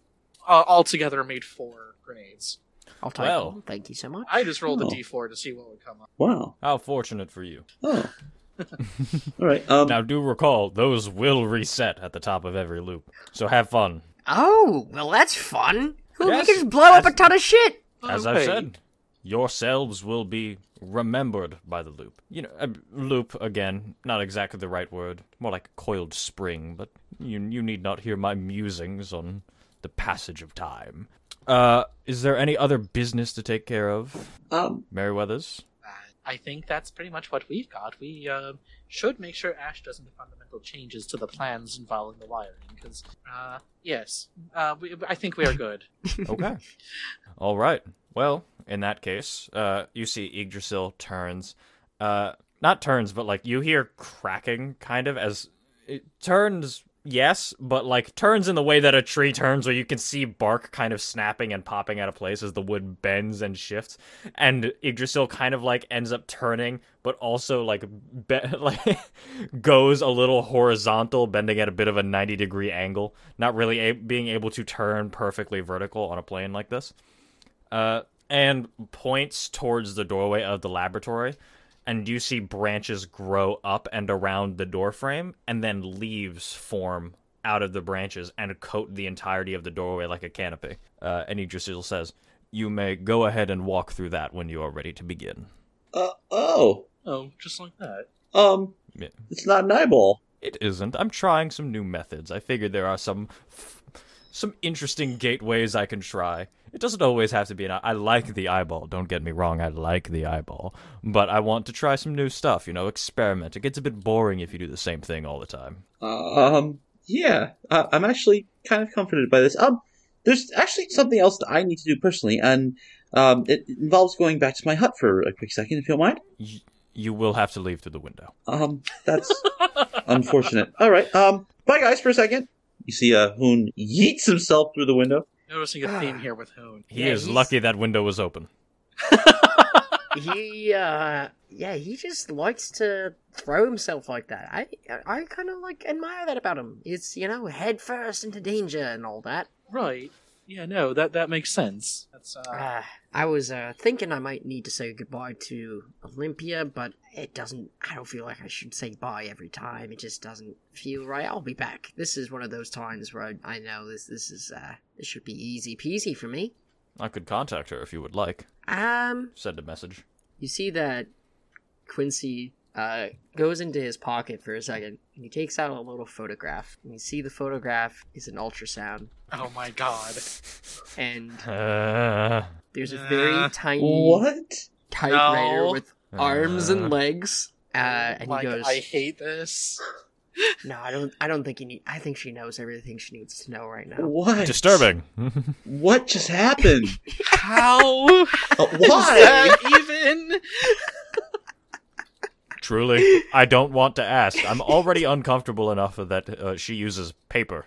uh, altogether made four grenades. I'll take Well. one. Thank you so much. I just rolled Oh. a d4 to see what would come up. Wow. How fortunate for you. Oh. All right. Um. Now, do recall, those will reset at the top of every loop. So have fun. Oh, well, that's fun. Hoon, Yes, you can just blow up a as- ton of shit. As I've wait. said, yourselves will be remembered by the loop. You know, uh, loop, again, not exactly the right word. More like a coiled spring, but you, you need not hear my musings on the passage of time. Uh, is there any other business to take care of, Um. Merryweathers? I think that's pretty much what we've got. We uh, should make sure Ash doesn't do fundamental changes to the plans involving the wiring, because, uh, yes, uh, we, I think we are good. Okay. All right. Well, in that case, uh, you see Yggdrasil turns. Uh, not turns, but like you hear cracking, kind of as it turns. Yes, but like turns in the way that a tree turns, where you can see bark kind of snapping and popping out of place as the wood bends and shifts, and Yggdrasil kind of like ends up turning, but also like be- like goes a little horizontal, bending at a bit of a ninety degree angle, not really a- being able to turn perfectly vertical on a plane like this uh, and points towards the doorway of the laboratory. And you see branches grow up and around the doorframe, and then leaves form out of the branches and coat the entirety of the doorway like a canopy. Uh, and Yggdrasil says, You may go ahead and walk through that when you are ready to begin. Uh. Oh. Oh, just like that. Um. Yeah. It's not an eyeball. It isn't. I'm trying some new methods. I figured there are some f- some interesting gateways I can try. It doesn't always have to be an eye. I like the eyeball. Don't get me wrong. I like the eyeball, but I want to try some new stuff. You know, experiment. It gets a bit boring if you do the same thing all the time. Um. Yeah. Uh, I'm actually kind of comforted by this. Um. There's actually something else that I need to do personally, and um, it involves going back to my hut for a quick second, if you don't mind. Y- you will have to leave through the window. Um. That's unfortunate. All right. Um. Bye, guys, for a second. You see, uh, Hoon yeets himself through the window. Noticing a theme here with Hoon. He Yeah, is he's- lucky that window was open. he uh yeah he just likes to throw himself like that i i kind of like admire that about him it's you know head first into danger and all that Right. Yeah, no, that that makes sense. That's uh, uh, i was uh thinking i might need to say goodbye to olympia but it doesn't i don't feel like i should say bye every time it just doesn't feel right i'll be back this is one of those times where i, I know this this is uh this should be easy peasy for me I could contact her if you would like. um Send a message. you see that Quincy uh, goes into his pocket for a second, and he takes out a little photograph. And you see the photograph is an ultrasound, Oh my god. and Uh, there's a Uh, very tiny What? typewriter No. with arms Uh. and legs. Uh, and like, he goes, I hate this. "No, I don't. I don't think you need. I think she knows everything she needs to know right now." What? disturbing. What just happened? How? Uh, why? even? Truly, I don't want to ask. I'm already uncomfortable enough that uh, she uses paper.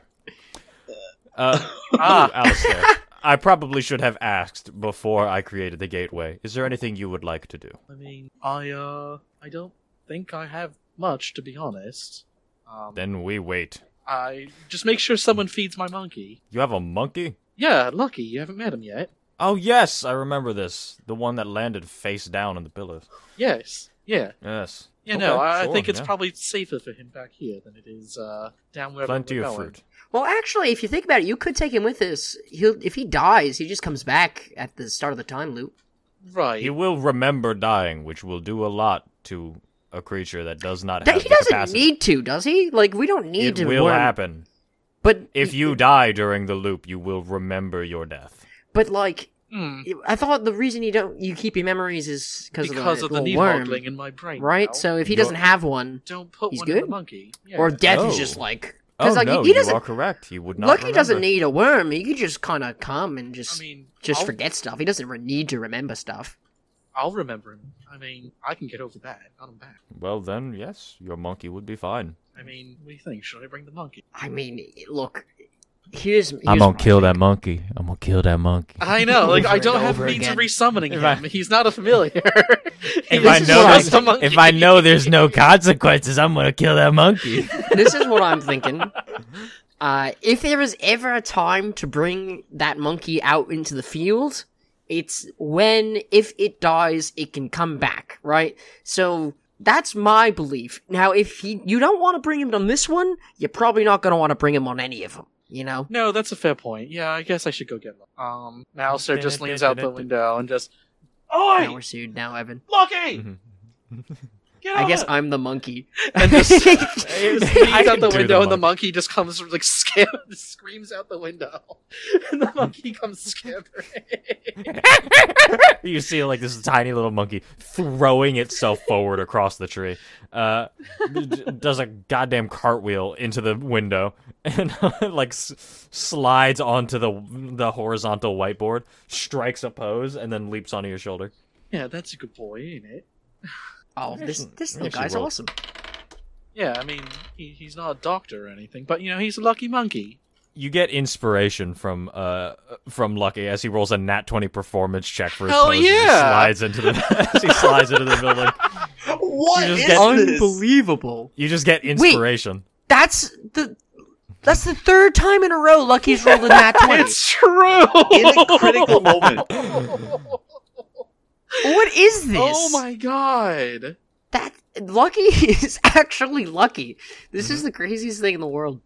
Uh, Ah. ooh, Alistair, I probably should have asked before I created the gateway. Is there anything you would like to do? I mean, I uh, I don't think I have much to be honest. Um, Then we wait. I just make sure someone feeds my monkey. You have a monkey? Yeah, Lucky, you haven't met him yet. Oh yes, I remember this. The one that landed face down on the pillars. Yes, yeah, Yes. Yeah. Okay, no, I, I sure, think it's yeah. probably safer for him back here than it is uh down where plenty we're of going. fruit. Well, actually, if you think about it, you could take him with us. He'll if he dies, he just comes back at the start of the time loop. Right. He will remember dying, which will do a lot to a creature that does not That- have he the doesn't capacity. need to, does he? Like we don't need it to. It will worm- happen. But If you die during the loop, you will remember your death. but like, Hmm, I thought the reason you don't you keep your memories is because because of of the, the worm, needle in my brain. right? now. So if he You're- doesn't have one, don't put he's one in the good? monkey. Yeah. or death is Oh. just like Oh because like no, he you doesn't. You are correct. He would not. Lucky doesn't need a worm. He could just kind of come and just I mean, just I'll, forget stuff. He doesn't re- need to remember stuff. I'll remember him. I mean, I can get over that. Got him back. Well then, yes, your monkey would be fine. I mean, what do you think? Should I bring the monkey? I mean, look, here's, here's I'm gonna my kill that monkey. I'm gonna kill that monkey. I know, like I don't have over means of resummoning If him. I- He's not a familiar. If I know what I there's, was the monkey. if I know there's no consequences, I'm gonna kill that monkey. this is what I'm thinking. Uh, if there is ever a time to bring that monkey out into the field, it's when, if it dies, it can come back, right? So that's my belief. Now, if he, you don't want to bring him on this one, you're probably not going to want to bring him on any of them. You know? no, that's a fair point. Yeah, I guess I should go get him. Um, Alistair just leans out the window and just, Now Oi, we're sued. Now, Evin. Lucky, get I guess! I'm the monkey. And just leans I out the window, the and the monkey. monkey just comes like scam- screams out the window, and the monkey comes scampering. you see like this tiny little monkey throwing itself forward across the tree. Uh, does a goddamn cartwheel into the window and like s- slides onto the the horizontal whiteboard, strikes a pose, and then leaps onto your shoulder. yeah, that's a good boy, ain't it? Oh, this this little guy's will. awesome. Yeah, I mean, he, he's not a doctor or anything, but you know, he's a lucky monkey. You get inspiration from uh from Lucky as he rolls a nat twenty performance check for his Hell pose. as he slides into the as he slides into the building. What You just get- this? Unbelievable. You just get inspiration. That's the that's the third time in a row Lucky's rolled a nat twenty. It's true. In a critical moment. what is this? Oh my god! That Lucky is actually lucky. This is the craziest thing in the world.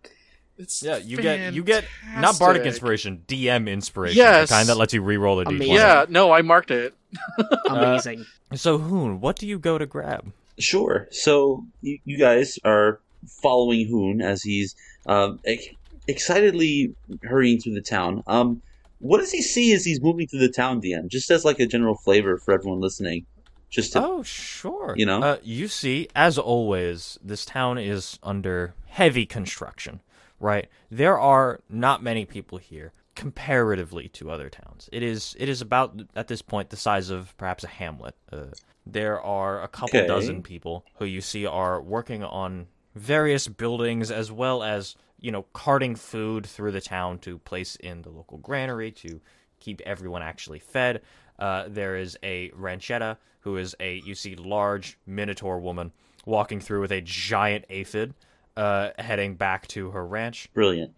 It's Yeah, you get you get not bardic inspiration, DM inspiration. Yes. the kind that lets you re-roll a d20. Amazing. Yeah, no, I marked it. Amazing. So Hoon, what do you go to grab? Sure. So you, you guys are following Hoon as he's um, ex- excitedly hurrying through the town. Um, what does he see as he's moving through the town, DM? Just as like a general flavor for everyone listening. Just to, Oh, sure. You know? uh, you see, as always, this town is under heavy construction. Right, there are not many people here comparatively to other towns. It is it is about at this point the size of perhaps a hamlet. Uh, there are a couple Okay. dozen people who you see are working on various buildings as well as you know carting food through the town to place in the local granary to keep everyone actually fed. Uh, there is a ranchetta who is a you see large minotaur woman walking through with a giant aphid, uh, heading back to her ranch. brilliant.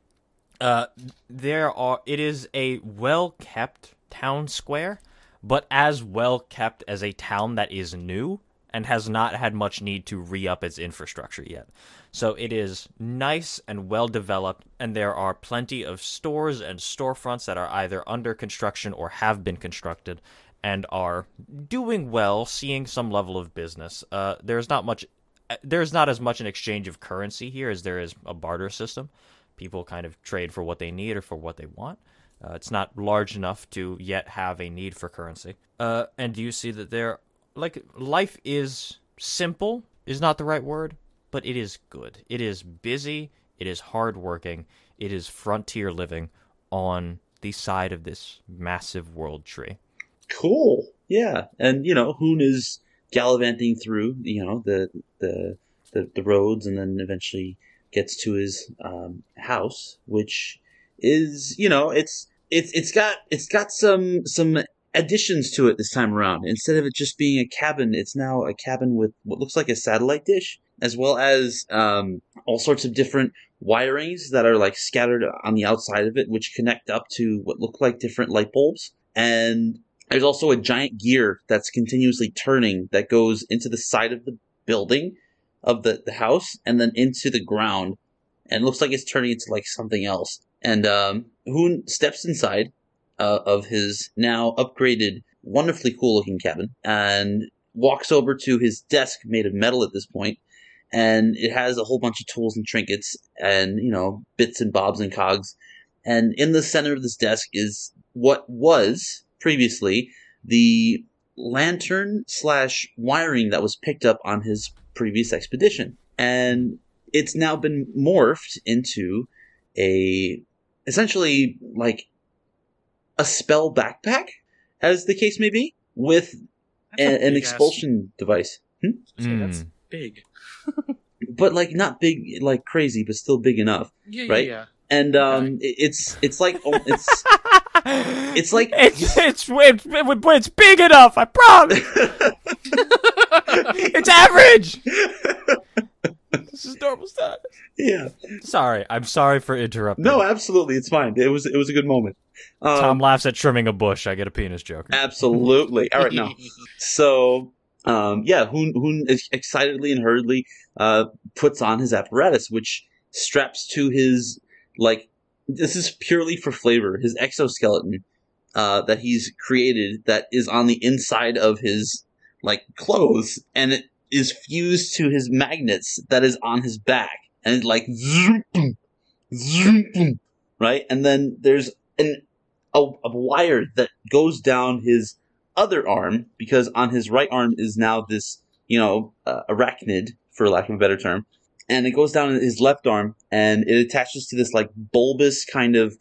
Uh, there are. It is a well kept town square, but as well kept as a town that is new and has not had much need to re up its infrastructure yet. So it is nice and well developed, and there are plenty of stores and storefronts that are either under construction or have been constructed and are doing well, seeing some level of business. Uh, there's not much there's not as much an exchange of currency here as there is a barter system. People kind of trade for what they need or for what they want. Uh, it's not large enough to yet have a need for currency. Uh, and do you see that there, like, life is simple, is not the right word, but it is good. It is busy, it is hardworking, it is frontier living on the side of this massive world tree. Cool. Yeah, and you know, Hoon is gallivanting through, you know, the the the, the roads, and then eventually gets to his um, house, which is, you know, it's it's it's got it's got some some additions to it this time around. Instead of it just being a cabin, it's now a cabin with what looks like a satellite dish, as well as um, all sorts of different wirings that are like scattered on the outside of it, which connect up to what look like different light bulbs. And there's also a giant gear that's continuously turning that goes into the side of the building of the, the house and then into the ground. And looks like it's turning into like something else. And um, Hoon steps inside uh, of his now upgraded, wonderfully cool looking cabin and walks over to his desk made of metal at this point. And it has a whole bunch of tools and trinkets and you know bits and bobs and cogs. And in the center of this desk is what was previously the lantern slash wiring that was picked up on his previous expedition. And it's now been morphed into a essentially like a spell backpack as the case may be with a a- an big ass- expulsion device say that's Mm. big. but like not big like crazy but still big enough Yeah, Right? yeah. and um it- it's it's like oh, it's it's like- it's it's it's, it's big enough. I promise. it's average. this is normal status. yeah Sorry, I'm sorry for interrupting. no absolutely it's fine it was it was a good moment um, Tom laughs at trimming a bush. I get a penis joke. absolutely all right now so um yeah Hoon Hoon excitedly and hurriedly uh puts on his apparatus which straps to his like this is purely for flavor his exoskeleton uh that he's created that is on the inside of his like clothes and it is fused to his magnets that is on his back and like zoom, zoom, right? And then there's an a, a wire that goes down his other arm because on his right arm is now this you know uh, arachnid for lack of a better term and it goes down his left arm and it attaches to this like bulbous kind of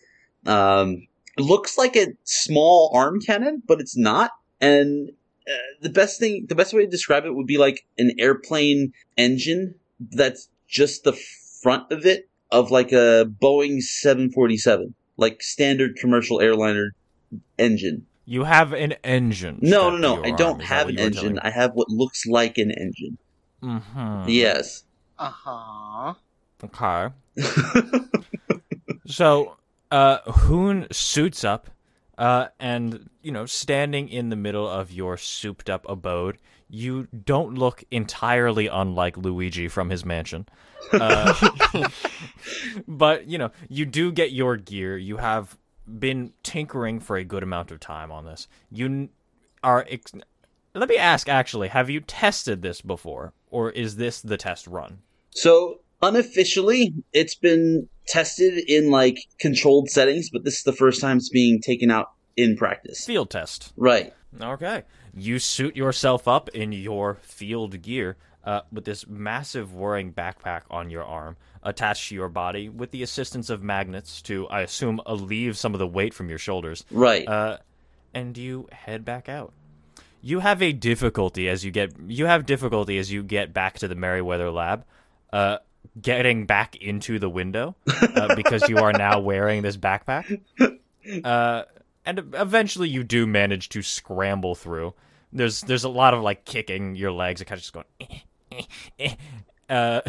um looks like a small arm cannon but it's not and uh, the best thing the best way to describe it would be like an airplane engine that's just the front of it of like a boeing 747 like standard commercial airliner engine You have an engine. no, no, no. I don't have an engine. I have what looks like an engine. Mhm. Yes. Uh huh. Okay. So, uh, Hoon suits up, uh, and you know, standing in the middle of your souped-up abode, you don't look entirely unlike Luigi from his mansion. Uh, but you know, you do get your gear. You have been tinkering for a good amount of time on this. You are. Ex- Let me ask. Actually, have you tested this before, or is this the test run? so unofficially, it's been tested in like controlled settings, but this is the first time it's being taken out in practice. Field test. Right. Okay. You suit yourself up in your field gear uh, with this massive whirring backpack on your arm, attached to your body with the assistance of magnets to, I assume, alleviate some of the weight from your shoulders. Right. Uh, and you head back out. You have a difficulty as you get you have difficulty as you get back to the Merryweather lab, uh, getting back into the window uh, because you are now wearing this backpack. Uh, and eventually you do manage to scramble through. There's there's a lot of like kicking your legs and kind of just going. Eh, eh, eh. Uh,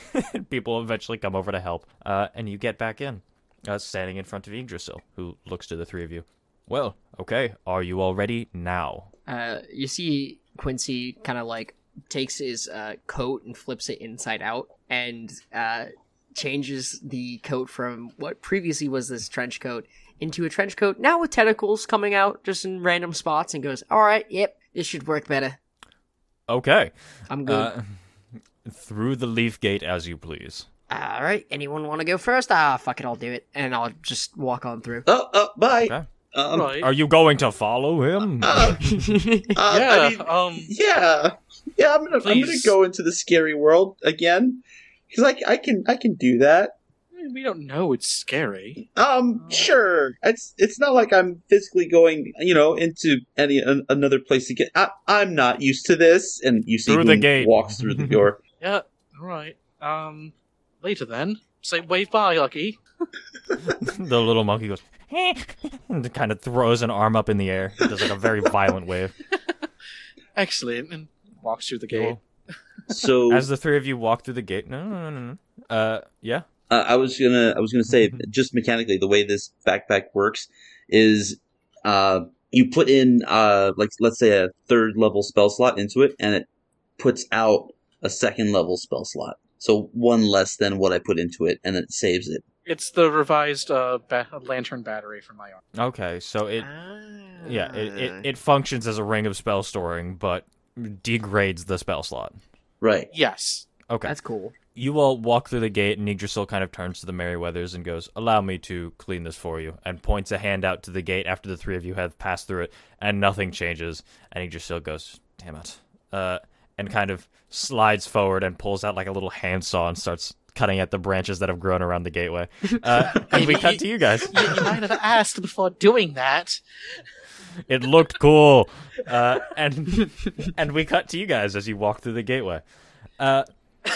people eventually come over to help, uh, and you get back in, uh, standing in front of Yggdrasil, who looks to the three of you. Well, okay, are you all ready now? Uh, you see Quincy kind of like takes his uh, coat and flips it inside out and uh, changes the coat from what previously was this trench coat into a trench coat now with tentacles coming out just in random spots and goes, "All right, yep, this should work better. Okay. I'm good." Uh, through the leaf gate as you please. All right, anyone want to go first? Ah, fuck it, I'll do it, and I'll just walk on through. Oh, oh, bye. Okay. Um, right. Are you going to follow him? uh, uh, yeah. I mean, um. yeah, yeah. I'm gonna, I'm gonna go into the scary world again because I, I can, I can do that. We don't know it's scary. Um, sure. It's it's not like I'm physically going, you know, into any an, another place to get. I, I'm not used to this. And you see Through the who gate. walks through the door. Yeah. All right. Um. Later then. Say wave bye, Lucky. the little monkey goes and kind of throws an arm up in the air. It does like a very violent wave. Excellent. And walks through the gate. So As the three of you walk through the gate, no, no, no, no, no. Uh, yeah. uh, I was gonna I was gonna say just mechanically the way this backpack works is uh you put in uh like let's say a third level spell slot into it and it puts out a second level spell slot. So one less than what I put into it and it saves it. It's the revised uh, ba- lantern battery for my arm. Okay, so it, Ah. yeah, it, it, it functions as a ring of spell storing, but degrades the spell slot. Right. Yes. Okay. That's cool. You all walk through the gate, and Yggdrasil kind of turns to the Merryweathers and goes, Allow me to clean this for you, and points a hand out to the gate after the three of you have passed through it, and nothing changes. And Yggdrasil goes, Damn it. Uh, and kind of slides forward and pulls out like a little handsaw and starts cutting at the branches that have grown around the gateway. Uh, and we cut to you guys. You, you might have asked before doing that. It looked cool. Uh, and and we cut to you guys as you walk through the gateway. Uh,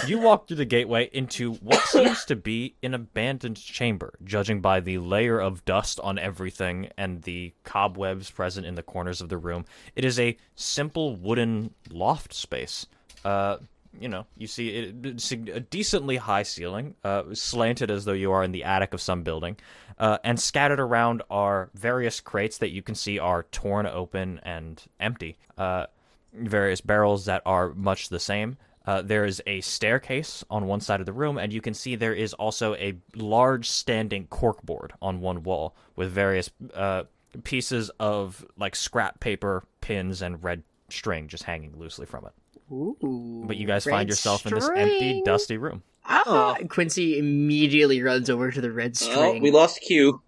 you walk through the gateway into what seems to be an abandoned chamber, judging by the layer of dust on everything and the cobwebs present in the corners of the room. It is a simple wooden loft space. Uh, you know, you see it, a decently high ceiling, uh, slanted as though you are in the attic of some building, uh, and scattered around are various crates that you can see are torn open and empty. Uh, various barrels that are much the same. Uh, there is a staircase on one side of the room, and you can see there is also a large standing corkboard on one wall with various uh, pieces of like scrap paper, pins, and red string just hanging loosely from it. Ooh, But you guys find yourself in this empty, dusty room. Ah, Quincy immediately runs over to the red Oh, string. we lost Q.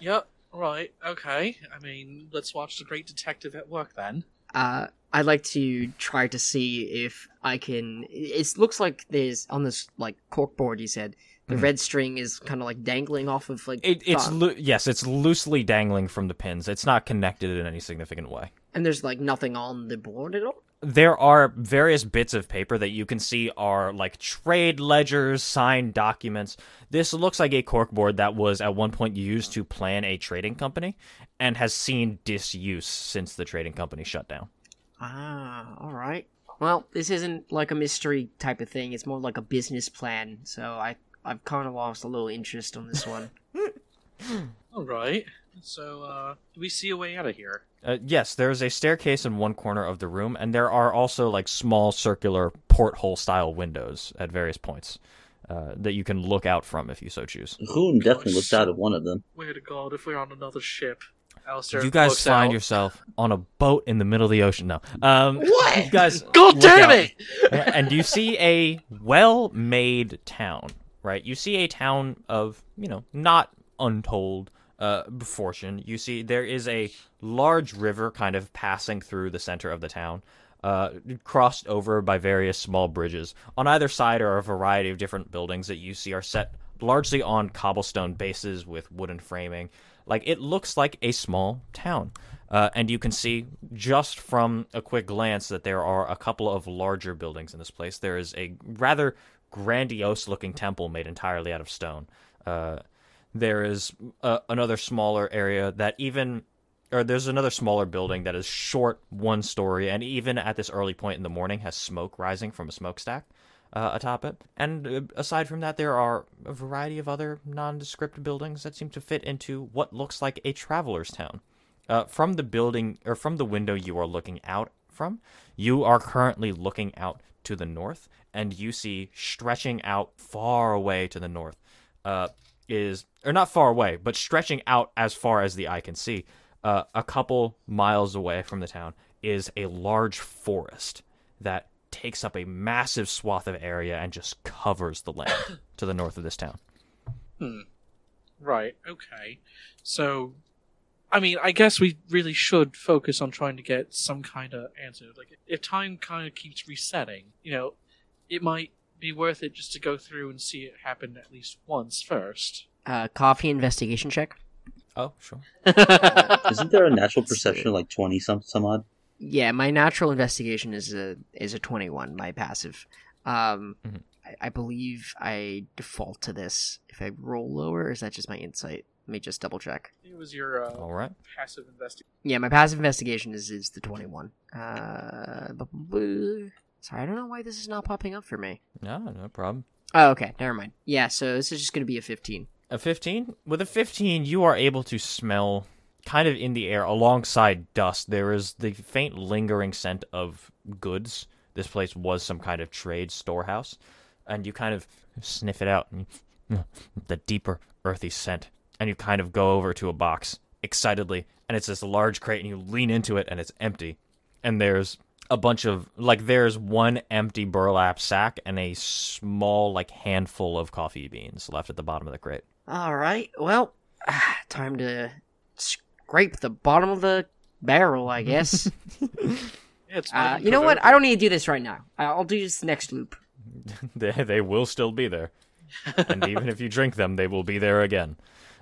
Yep. Right. Okay. I mean, let's watch the great detective at work then. uh, I'd like to try to see if I can. It looks like there's on this like corkboard. You said the Mhm. red string is kind of like dangling off of like. It, it's thought- loo- yes, it's loosely dangling from the pins. It's not connected in any significant way. and there's like nothing on the board at all. There are various bits of paper that you can see are like trade ledgers, signed documents. This looks like a corkboard that was at one point used to plan a trading company and has seen disuse since the trading company shut down. Ah, all right. Well, this isn't like a mystery type of thing. It's more like a business plan. So I I've kind of lost a little interest on this one. All right. So, uh, do we see a way out of here? Uh, yes, there is a staircase in one corner of the room, and there are also like small circular porthole style windows at various points uh, that you can look out from if you so choose. Hoon definitely looked out of one of them. Where to God if we're on another ship? Alistair you guys looks find out. yourself on a boat in the middle of the ocean. No, um, What? You guys, God look damn out. it! and you see a well-made town, right? You see a town of, you know, not untold uh, fortune. You see there is a large river kind of passing through the center of the town, uh, crossed over by various small bridges. On either side are a variety of different buildings that you see are set largely on cobblestone bases with wooden framing. Like it looks like a small town. Uh, and you can see just from a quick glance that there are a couple of larger buildings in this place. There is a rather grandiose looking temple made entirely out of stone. Uh, there is uh, another smaller area that even or there's another smaller building that is short one story and even at this early point in the morning has smoke rising from a smokestack uh, atop it. And uh, aside from that there are a variety of other nondescript buildings that seem to fit into what looks like a traveler's town. Uh, from the building or from the window you are looking out from you are currently looking out to the north and you see stretching out far away to the north uh, is or not far away, but stretching out as far as the eye can see, uh, a couple miles away from the town is a large forest that takes up a massive swath of area and just covers the land to the north of this town. Hmm. Right. Okay. So, I mean, I guess we really should focus on trying to get some kind of answer. Like, if time kind of keeps resetting, you know, it might be worth it just to go through and see it happen at least once first. Uh, coffee investigation check. Oh, sure. Isn't there a natural perception of like twenty some some odd? Yeah, my natural investigation is a is a twenty one. My passive. Um, Mhm. I, I believe I default to this. If I roll lower, or is that just my insight? Let me just double check. It was your uh, All right. passive investigation. Yeah, my passive investigation is is the twenty one. Uh, sorry, I don't know why this is not popping up for me. No, no problem. Oh, okay, never mind. Yeah, so this is just gonna be a fifteen. A 15? With a 15, you are able to smell kind of in the air alongside dust. There is the faint lingering scent of goods. This place was some kind of trade storehouse. And you kind of sniff it out. You, the deeper, earthy scent. And you kind of go over to a box excitedly. And it's this large crate, and you lean into it, and it's empty. And there's a bunch of like there's one empty burlap sack and a small like handful of coffee beans left at the bottom of the crate. All right, well, time to scrape the bottom of the barrel, I guess. It's uh, you know what? I don't need to do this right now. I'll do this next loop. they they will still be there, and even if you drink them, they will be there again.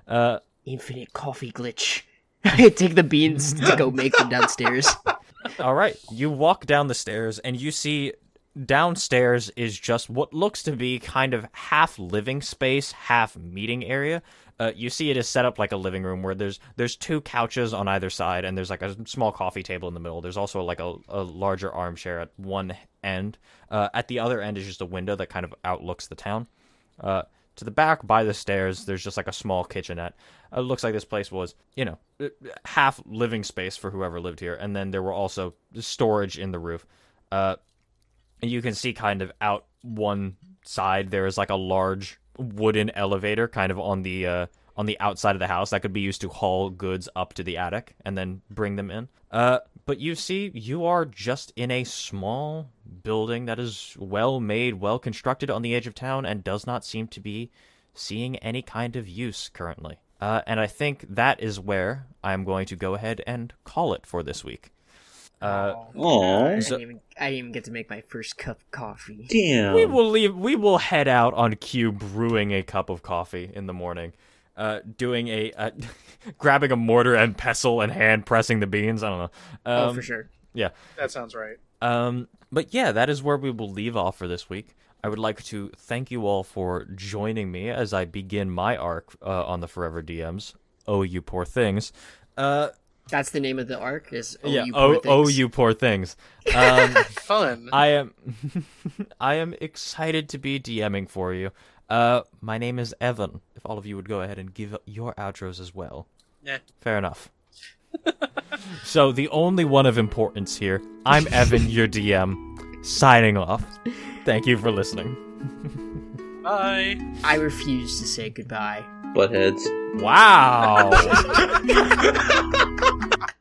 Uh, Infinite coffee glitch. I take the beans to go make them downstairs. All right, you walk down the stairs, and you see downstairs is just what looks to be kind of half living space, half meeting area. Uh, you see it is set up like a living room where there's there's two couches on either side and there's like a small coffee table in the middle. There's also like a, a larger armchair at one end. Uh, at the other end is just a window that kind of outlooks the town. Uh, to the back by the stairs, there's just like a small kitchenette. It looks like this place was, you know, uh, half living space for whoever lived here, and then there were also storage in the roof. Uh, you can see kind of out one side there is like a large wooden elevator kind of on the uh, on the outside of the house that could be used to haul goods up to the attic and then bring them in. Uh, but you see, you are just in a small building that is well made, well constructed on the edge of town, and does not seem to be seeing any kind of use currently. Uh, and I think that is where I'm going to go ahead and call it for this week. Uh, Aw. I didn't, So- even, I didn't even get to make my first cup of coffee. Damn. we will leave. We will head out on cue, brewing a cup of coffee in the morning, uh, doing a, uh, grabbing a mortar and pestle and hand pressing the beans. I don't know. Um, oh, for sure. Yeah, that sounds right. Um, but yeah, that is where we will leave off for this week. I would like to thank you all for joining me as I begin my arc uh, on the Forever DMs. Oh, you poor things. Uh, That's the name of the arc. Is oh, yeah. you oh, poor oh, things. you poor things. Um, Fun. I am, I am excited to be DMing for you. Uh, my name is Evin. If all of you would go ahead and give your outros as well. Yeah. Fair enough. so the only one of importance here. I'm Evin, your DM, signing off. Thank you for listening. Bye. I refuse to say goodbye. Buttheads. Wow.